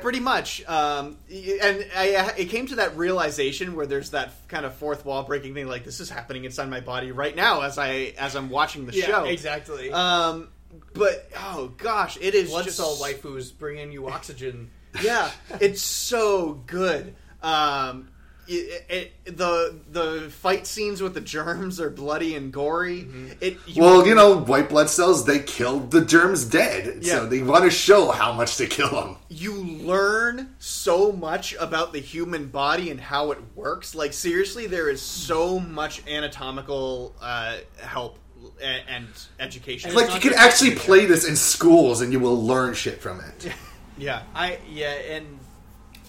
Pretty much. Um, and I, it came to that realization where there's that kind of fourth wall breaking thing. Like this is happening inside my body right now as I as I'm watching the Yeah, show. exactly. Um, but oh gosh, it is Blood just cell waifus bringing you oxygen. [laughs] yeah, it's so good. Um, it, it, the the fight scenes with the germs are bloody and gory. It well, you know, white blood cells, they killed the germs dead. Yeah. So they want to show how much they kill them. you learn so much about the human body and how it works. Like seriously, there is so much anatomical uh, help and, and education. like, you can actually play this in schools and you will learn shit from it. [laughs] Yeah, I yeah, and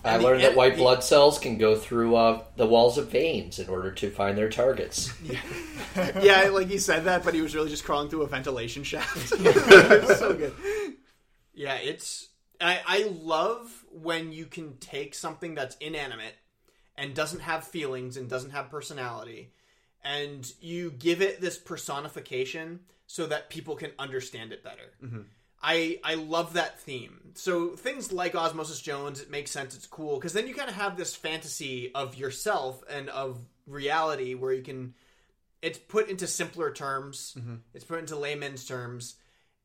I and the- learned that white the- blood cells can go through uh, the walls of veins in order to find their targets. yeah, [laughs] like he said that, but he was really just crawling through a ventilation shaft. [laughs] it so good. Yeah, it's I, I love when you can take something that's inanimate and doesn't have feelings and doesn't have personality and you give it this personification so that people can understand it better. Mm-hmm. I I love that theme. So things like Osmosis Jones, it makes sense. It's cool because then you kind of have this fantasy of yourself and of reality where you can. It's put into simpler terms. Mm-hmm. It's put into layman's terms,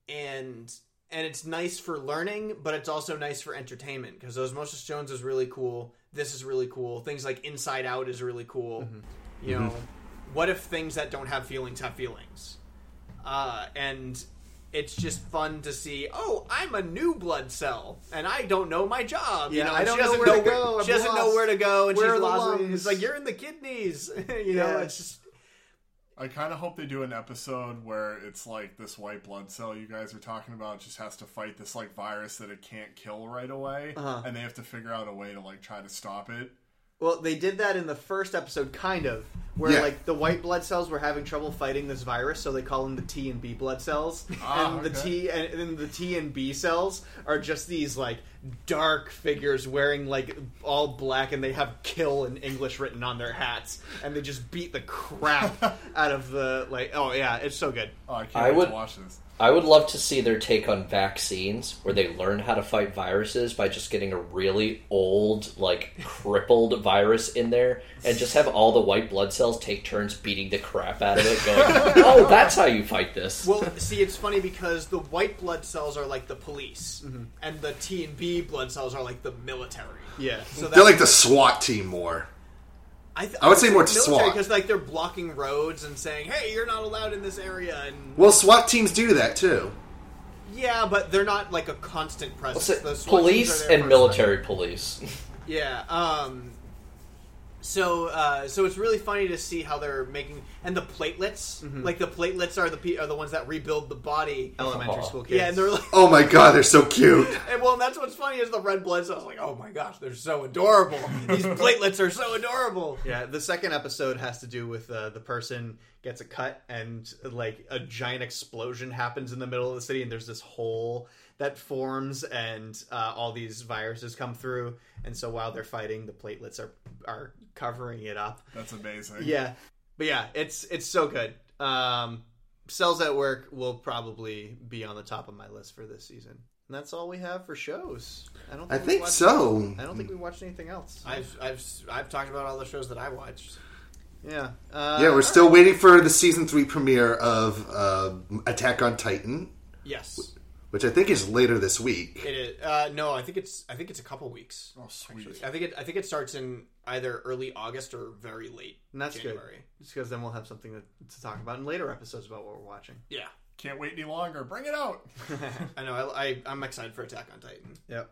and and it's nice for learning, but it's also nice for entertainment because Osmosis Jones is really cool. This is really cool. Things like Inside Out is really cool. Mm-hmm. You know, what if things that don't have feelings have feelings? Uh, and it's just fun to see. Oh, I'm a new blood cell, and I don't know my job. you Yeah, know, I don't she know doesn't where to where- go. She I'm doesn't know where to go, and Where she's lost. It's like you're in the kidneys. [laughs] you know, it's just I kind of hope they do an episode where it's like this white blood cell you guys are talking about just has to fight this like virus that it can't kill right away, Uh-huh. and they have to figure out a way to like try to stop it. Well, they did that in the first episode, kind of, where Yeah. like the white blood cells were having trouble fighting this virus, so they call them the T and B blood cells, Ah, and the okay. T and, and the T and B cells are just these like dark figures wearing like all black, and they have "kill" in English written on their hats, and they just beat the crap [laughs] out of the like. Oh yeah, it's so good. Oh, I can't I wait would to watch this. I would love to see their take on vaccines, where they learn how to fight viruses by just getting a really old, like crippled virus in there, and just have all the white blood cells take turns beating the crap out of it, going, [laughs] "Oh, that's how you fight this." Well, see, it's funny because the white blood cells are like the police, mm-hmm. and the T and B blood cells are like the military. Yeah, so They're like the SWAT team more. I, th- I would say more to military SWAT. because like they're blocking roads and saying, "Hey, you're not allowed in this area." And Well, SWAT teams do that too. yeah, but they're not like a constant presence. What's it? The Police and for- military police. [laughs] Yeah. Um. So, uh, so it's really funny to see how they're making and the platelets, Mm-hmm. like the platelets are the pe- are the ones that rebuild the body. Elementary school kids. Yeah, and they're like, Oh my god, they're so cute. [laughs] and well, that's what's funny is the red blood cells. Like, oh my gosh, they're so adorable. These [laughs] platelets are so adorable. Yeah, the second episode has to do with uh, the person gets a cut and like a giant explosion happens in the middle of the city, and there's this hole that forms, and uh, all these viruses come through, and so while they're fighting, the platelets are are covering it up. That's amazing. Yeah, but yeah, it's it's so good. Um, Cells at Work will probably be on the top of my list for this season. And that's all we have for shows. I don't. I think watched- so. I don't think we watched anything else. I've I've I've talked about all the shows that I watched. Yeah. Uh, yeah, we're still waiting for the season three premiere of uh, Attack on Titan, Yes, which I think is later this week. it is. Uh, no, I think it's I think it's a couple weeks. Oh, sweet. Actually. I think it I think it starts in either early August or very late And that's January. good. Just because then we'll have something to, to talk about in later episodes about what we're watching. Yeah, Can't wait any longer. Bring it out. [laughs] I know. I, I I'm excited for Attack on Titan. Yep.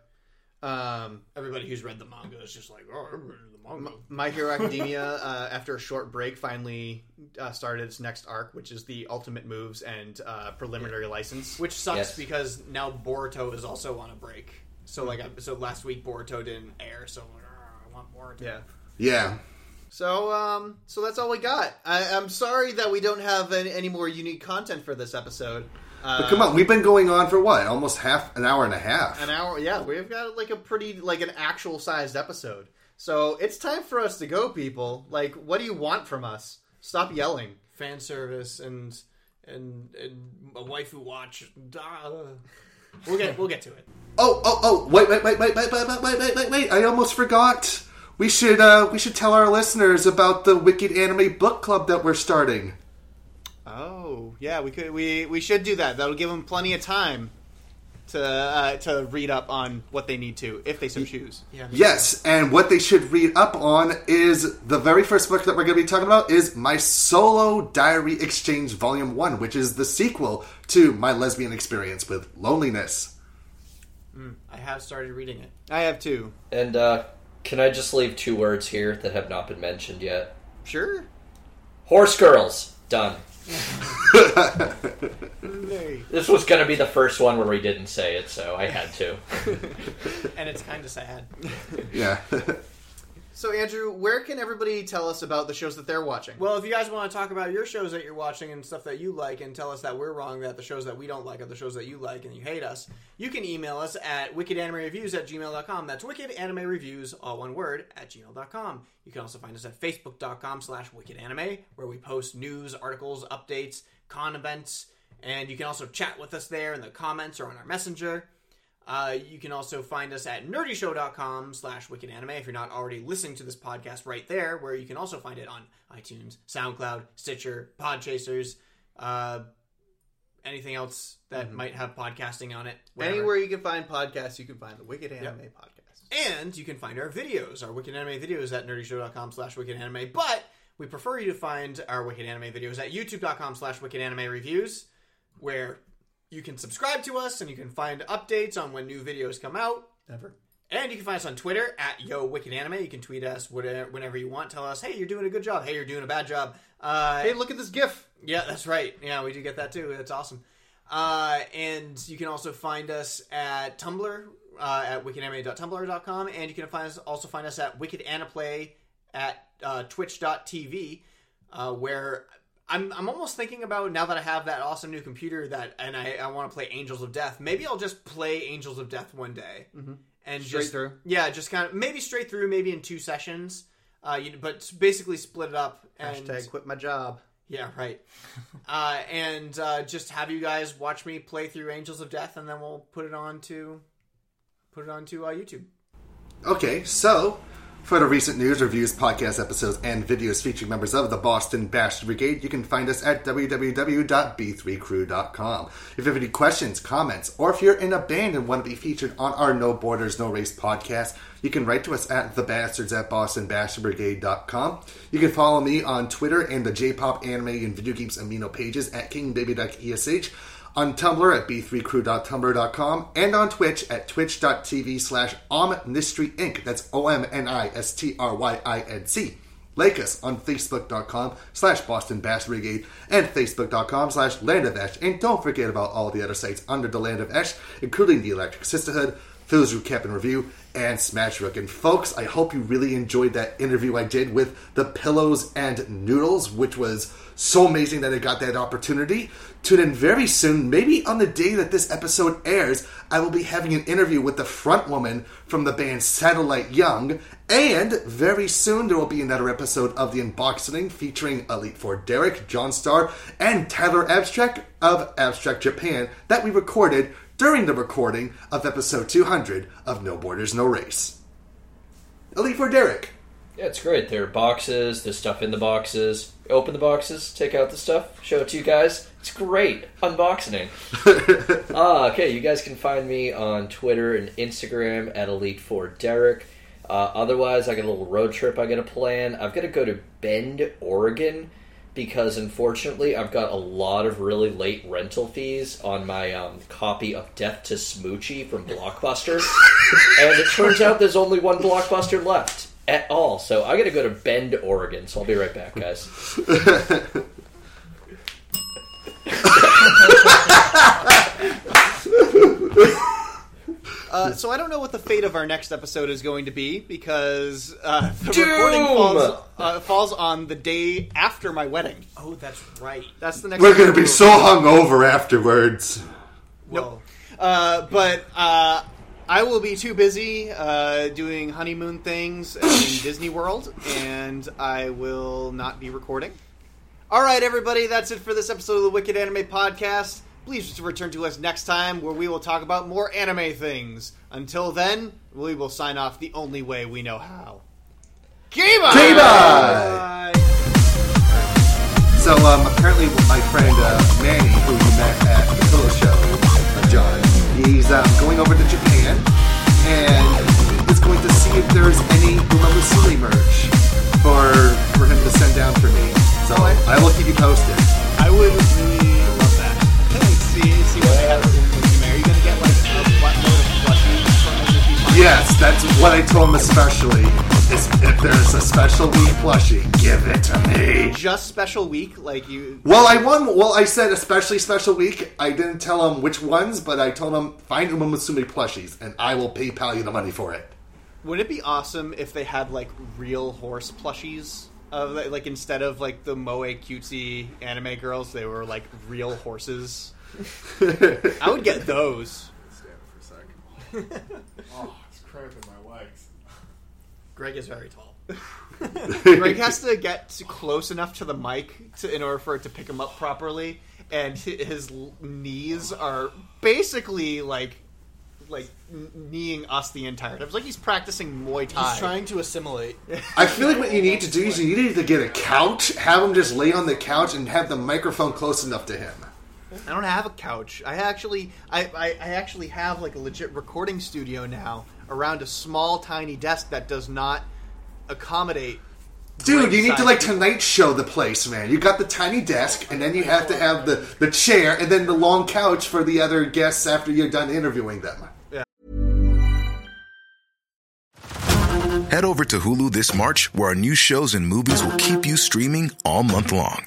Um, Everybody who's read the manga is just like, oh, I read the manga. My Hero [laughs] Academia, uh, after a short break, finally uh, started its next arc, which is the Ultimate Moves and uh, Preliminary License. Which sucks Yes. because now Boruto is also on a break. So like, I, so last week Boruto didn't air, so I'm like, "Argh, I want Boruto. Yeah. Yeah. So, um, so that's all we got. I, I'm sorry that we don't have any, any more unique content for this episode. Uh, But come on, we've been going on for what? Almost half an hour and a half. an hour. Yeah, we've got like a pretty like an actual sized episode. So it's time for us to go, people. Like, what do you want from us? Stop yelling. Fan service and and and a waifu watch. Duh. We'll get we'll get to it. [laughs] Oh, oh, oh! Wait, wait, wait, wait, wait, wait, wait, wait, wait, wait, wait! I almost forgot. We should, uh, we should tell our listeners about the Wicked Anime Book Club that we're starting. Oh, yeah, we could we we should do that. That'll give them plenty of time to uh, to read up on what they need to if they so choose. Yeah. Yes, and what they should read up on is the very first book that we're going to be talking about is My Solo Diary Exchange Volume 1, which is the sequel to My Lesbian Experience with Loneliness. I have started reading it. I have two. And uh, can I just leave two words here that have not been mentioned yet? Sure. Horse girls. Done. [laughs] This was going to be the first one where we didn't say it, so I had to. [laughs] and it's kind of sad. Yeah. [laughs] So, Andrew, where can everybody tell us about the shows that they're watching? Well, if you guys want to talk about your shows that you're watching and stuff that you like, and tell us that we're wrong, that the shows that we don't like are the shows that you like and you hate us, you can email us at wickedanimereviews at gmail.com. That's wickedanimereviews, all one word, at gmail.com. You can also find us at facebook.com slash wickedanime, where we post news, articles, updates, con events, And you can also chat with us there in the comments or on our messenger. Uh, you can also find us at nerdyshow.com slash wicked anime if you're not already listening to this podcast right there, where you can also find it on iTunes, SoundCloud, Stitcher, Podchasers, uh, anything else that might have podcasting on it. Anywhere you can find podcasts, you can find the Wicked Anime Yep. Podcast. And you can find our videos, our Wicked Anime videos at nerdyshow.com slash wicked anime. But we prefer you to find our Wicked Anime videos at youtube.com slash wicked anime reviews, where you can subscribe to us and you can find updates on when new videos come out. Never. And you can find us on Twitter at Yo Wicked Anime. You can tweet us whenever you want. Tell us, hey, you're doing a good job. Hey, you're doing a bad job. Uh, Hey, look at this GIF. yeah, that's right. Yeah, we do get that too. That's awesome. Uh, and you can also find us at Tumblr uh, at wickedanime.tumblr.com, and you can find us, also find us at Wicked Anaplay at uh, twitch.tv, uh, where I'm, I'm almost thinking about now that I have that awesome new computer that and I, I want to play Angels of Death. Maybe I'll just play Angels of Death one day Mhm. and Straight just through? Yeah, just kind of maybe straight through, maybe in two sessions. Uh, you, but basically split it up. And, Hashtag quit my job. yeah, right. [laughs] uh, and uh, just have you guys watch me play through Angels of Death, and then we'll put it on to put it on to uh, YouTube. Okay, so for the recent news, reviews, podcast episodes, and videos featuring members of the Boston Bastard Brigade, you can find us at www.b3crew.com. If you have any questions, comments, or if you're in a band and want to be featured on our No Borders, No Race podcast, you can write to us at thebastards at bostonbastardbrigade.com. You can follow me on Twitter and the J-pop anime and video games amino pages at kingbaby.esh on Tumblr at b3crew.tumblr.com, and on Twitch at twitch.tv slash omnistry inc. That's O-M-N-I-S-T-R-Y-I-N-C. Like us on facebook.com slash Boston and facebook.com slash Land of Ash. And don't forget about all the other sites under the Land of Ash, including the Electric Sisterhood, Phil's Recap and Review, and Smash Rook. And folks, I hope you really enjoyed that interview I did with the Pillows and Noodles, which was so amazing that I got that opportunity. Tune in very soon, maybe on the day that this episode airs, I will be having an interview with the front woman from the band Satellite Young. And very soon there will be another episode of the unboxing featuring Elite Four Derek, John Starr, and Tyler Abstract of Abstract Japan that we recorded during the recording of episode 200 of No Borders, No Race. Elite Four Derek. Yeah, it's great. There are boxes, there's stuff in the boxes. Open the boxes, take out the stuff, show it to you guys. It's great. Unboxing. [laughs] ah, okay. You guys can find me on Twitter and Instagram at Elite4Derek. Uh, otherwise, I got a little road trip I got to plan. I've got to go to Bend, Oregon, because unfortunately, I've got a lot of really late rental fees on my um, copy of Death to Smoochy from Blockbuster. [laughs] and it turns out there's only one Blockbuster left at all. So I got to go to Bend, Oregon. So I'll be right back, guys. [laughs] Uh, so I don't know what the fate of our next episode is going to be because uh, the Doom! recording falls, uh, falls on the day after my wedding. Oh, that's right. That's the next. We're going to be so hungover afterwards. Nope. Uh, but uh, I will be too busy uh, doing honeymoon things in [laughs] Disney World, and I will not be recording. All right, everybody, that's it for this episode of the Wicked Anime Podcast. Please just return to us next time where we will talk about more anime things. Until then, we will sign off the only way we know how. Game Bye. So um, apparently, my friend uh, Manny, who you met at the Pillow Show, uh, John, he's um, going over to Japan and is going to see if there's any Uma Musume merch for for him to send down for me. So I will keep you posted. I would really love that. See, see what I have Are you going to get like a buttload of plushies from us if you find Yes, that's what I told him especially. Is if there's a special week plushie, give it to me. Just special week, like you. Well, I won. Well, I said especially special week. I didn't tell him which ones, but I told him find Uma Musume plushies, and I will PayPal you the money for it. Would it be awesome if they had like real horse plushies? Of like, like instead of like the moe cutesy anime girls, they were like real horses. I would get those. Stand for a second. [laughs] oh, it's cramping my legs. Greg is very tall. [laughs] Greg has to get to close enough to the mic to, in order for it to pick him up properly, and his knees are basically like like kneeing us the entire time. It's like he's practicing Muay Thai. He's trying to assimilate. [laughs] I feel like what you need to do is you need to get a couch, have him just lay on the couch, and have the microphone close enough to him. I don't have a couch. I actually, I, I, I actually have like a legit recording studio now around a small, tiny desk that does not accommodate. Dude, you need to like tonight show the place, man. You got the tiny desk, and then you have to have the, the chair, and then the long couch for the other guests after you're done interviewing them. Yeah. Head over to Hulu this March, where our new shows and movies will keep you streaming all month long.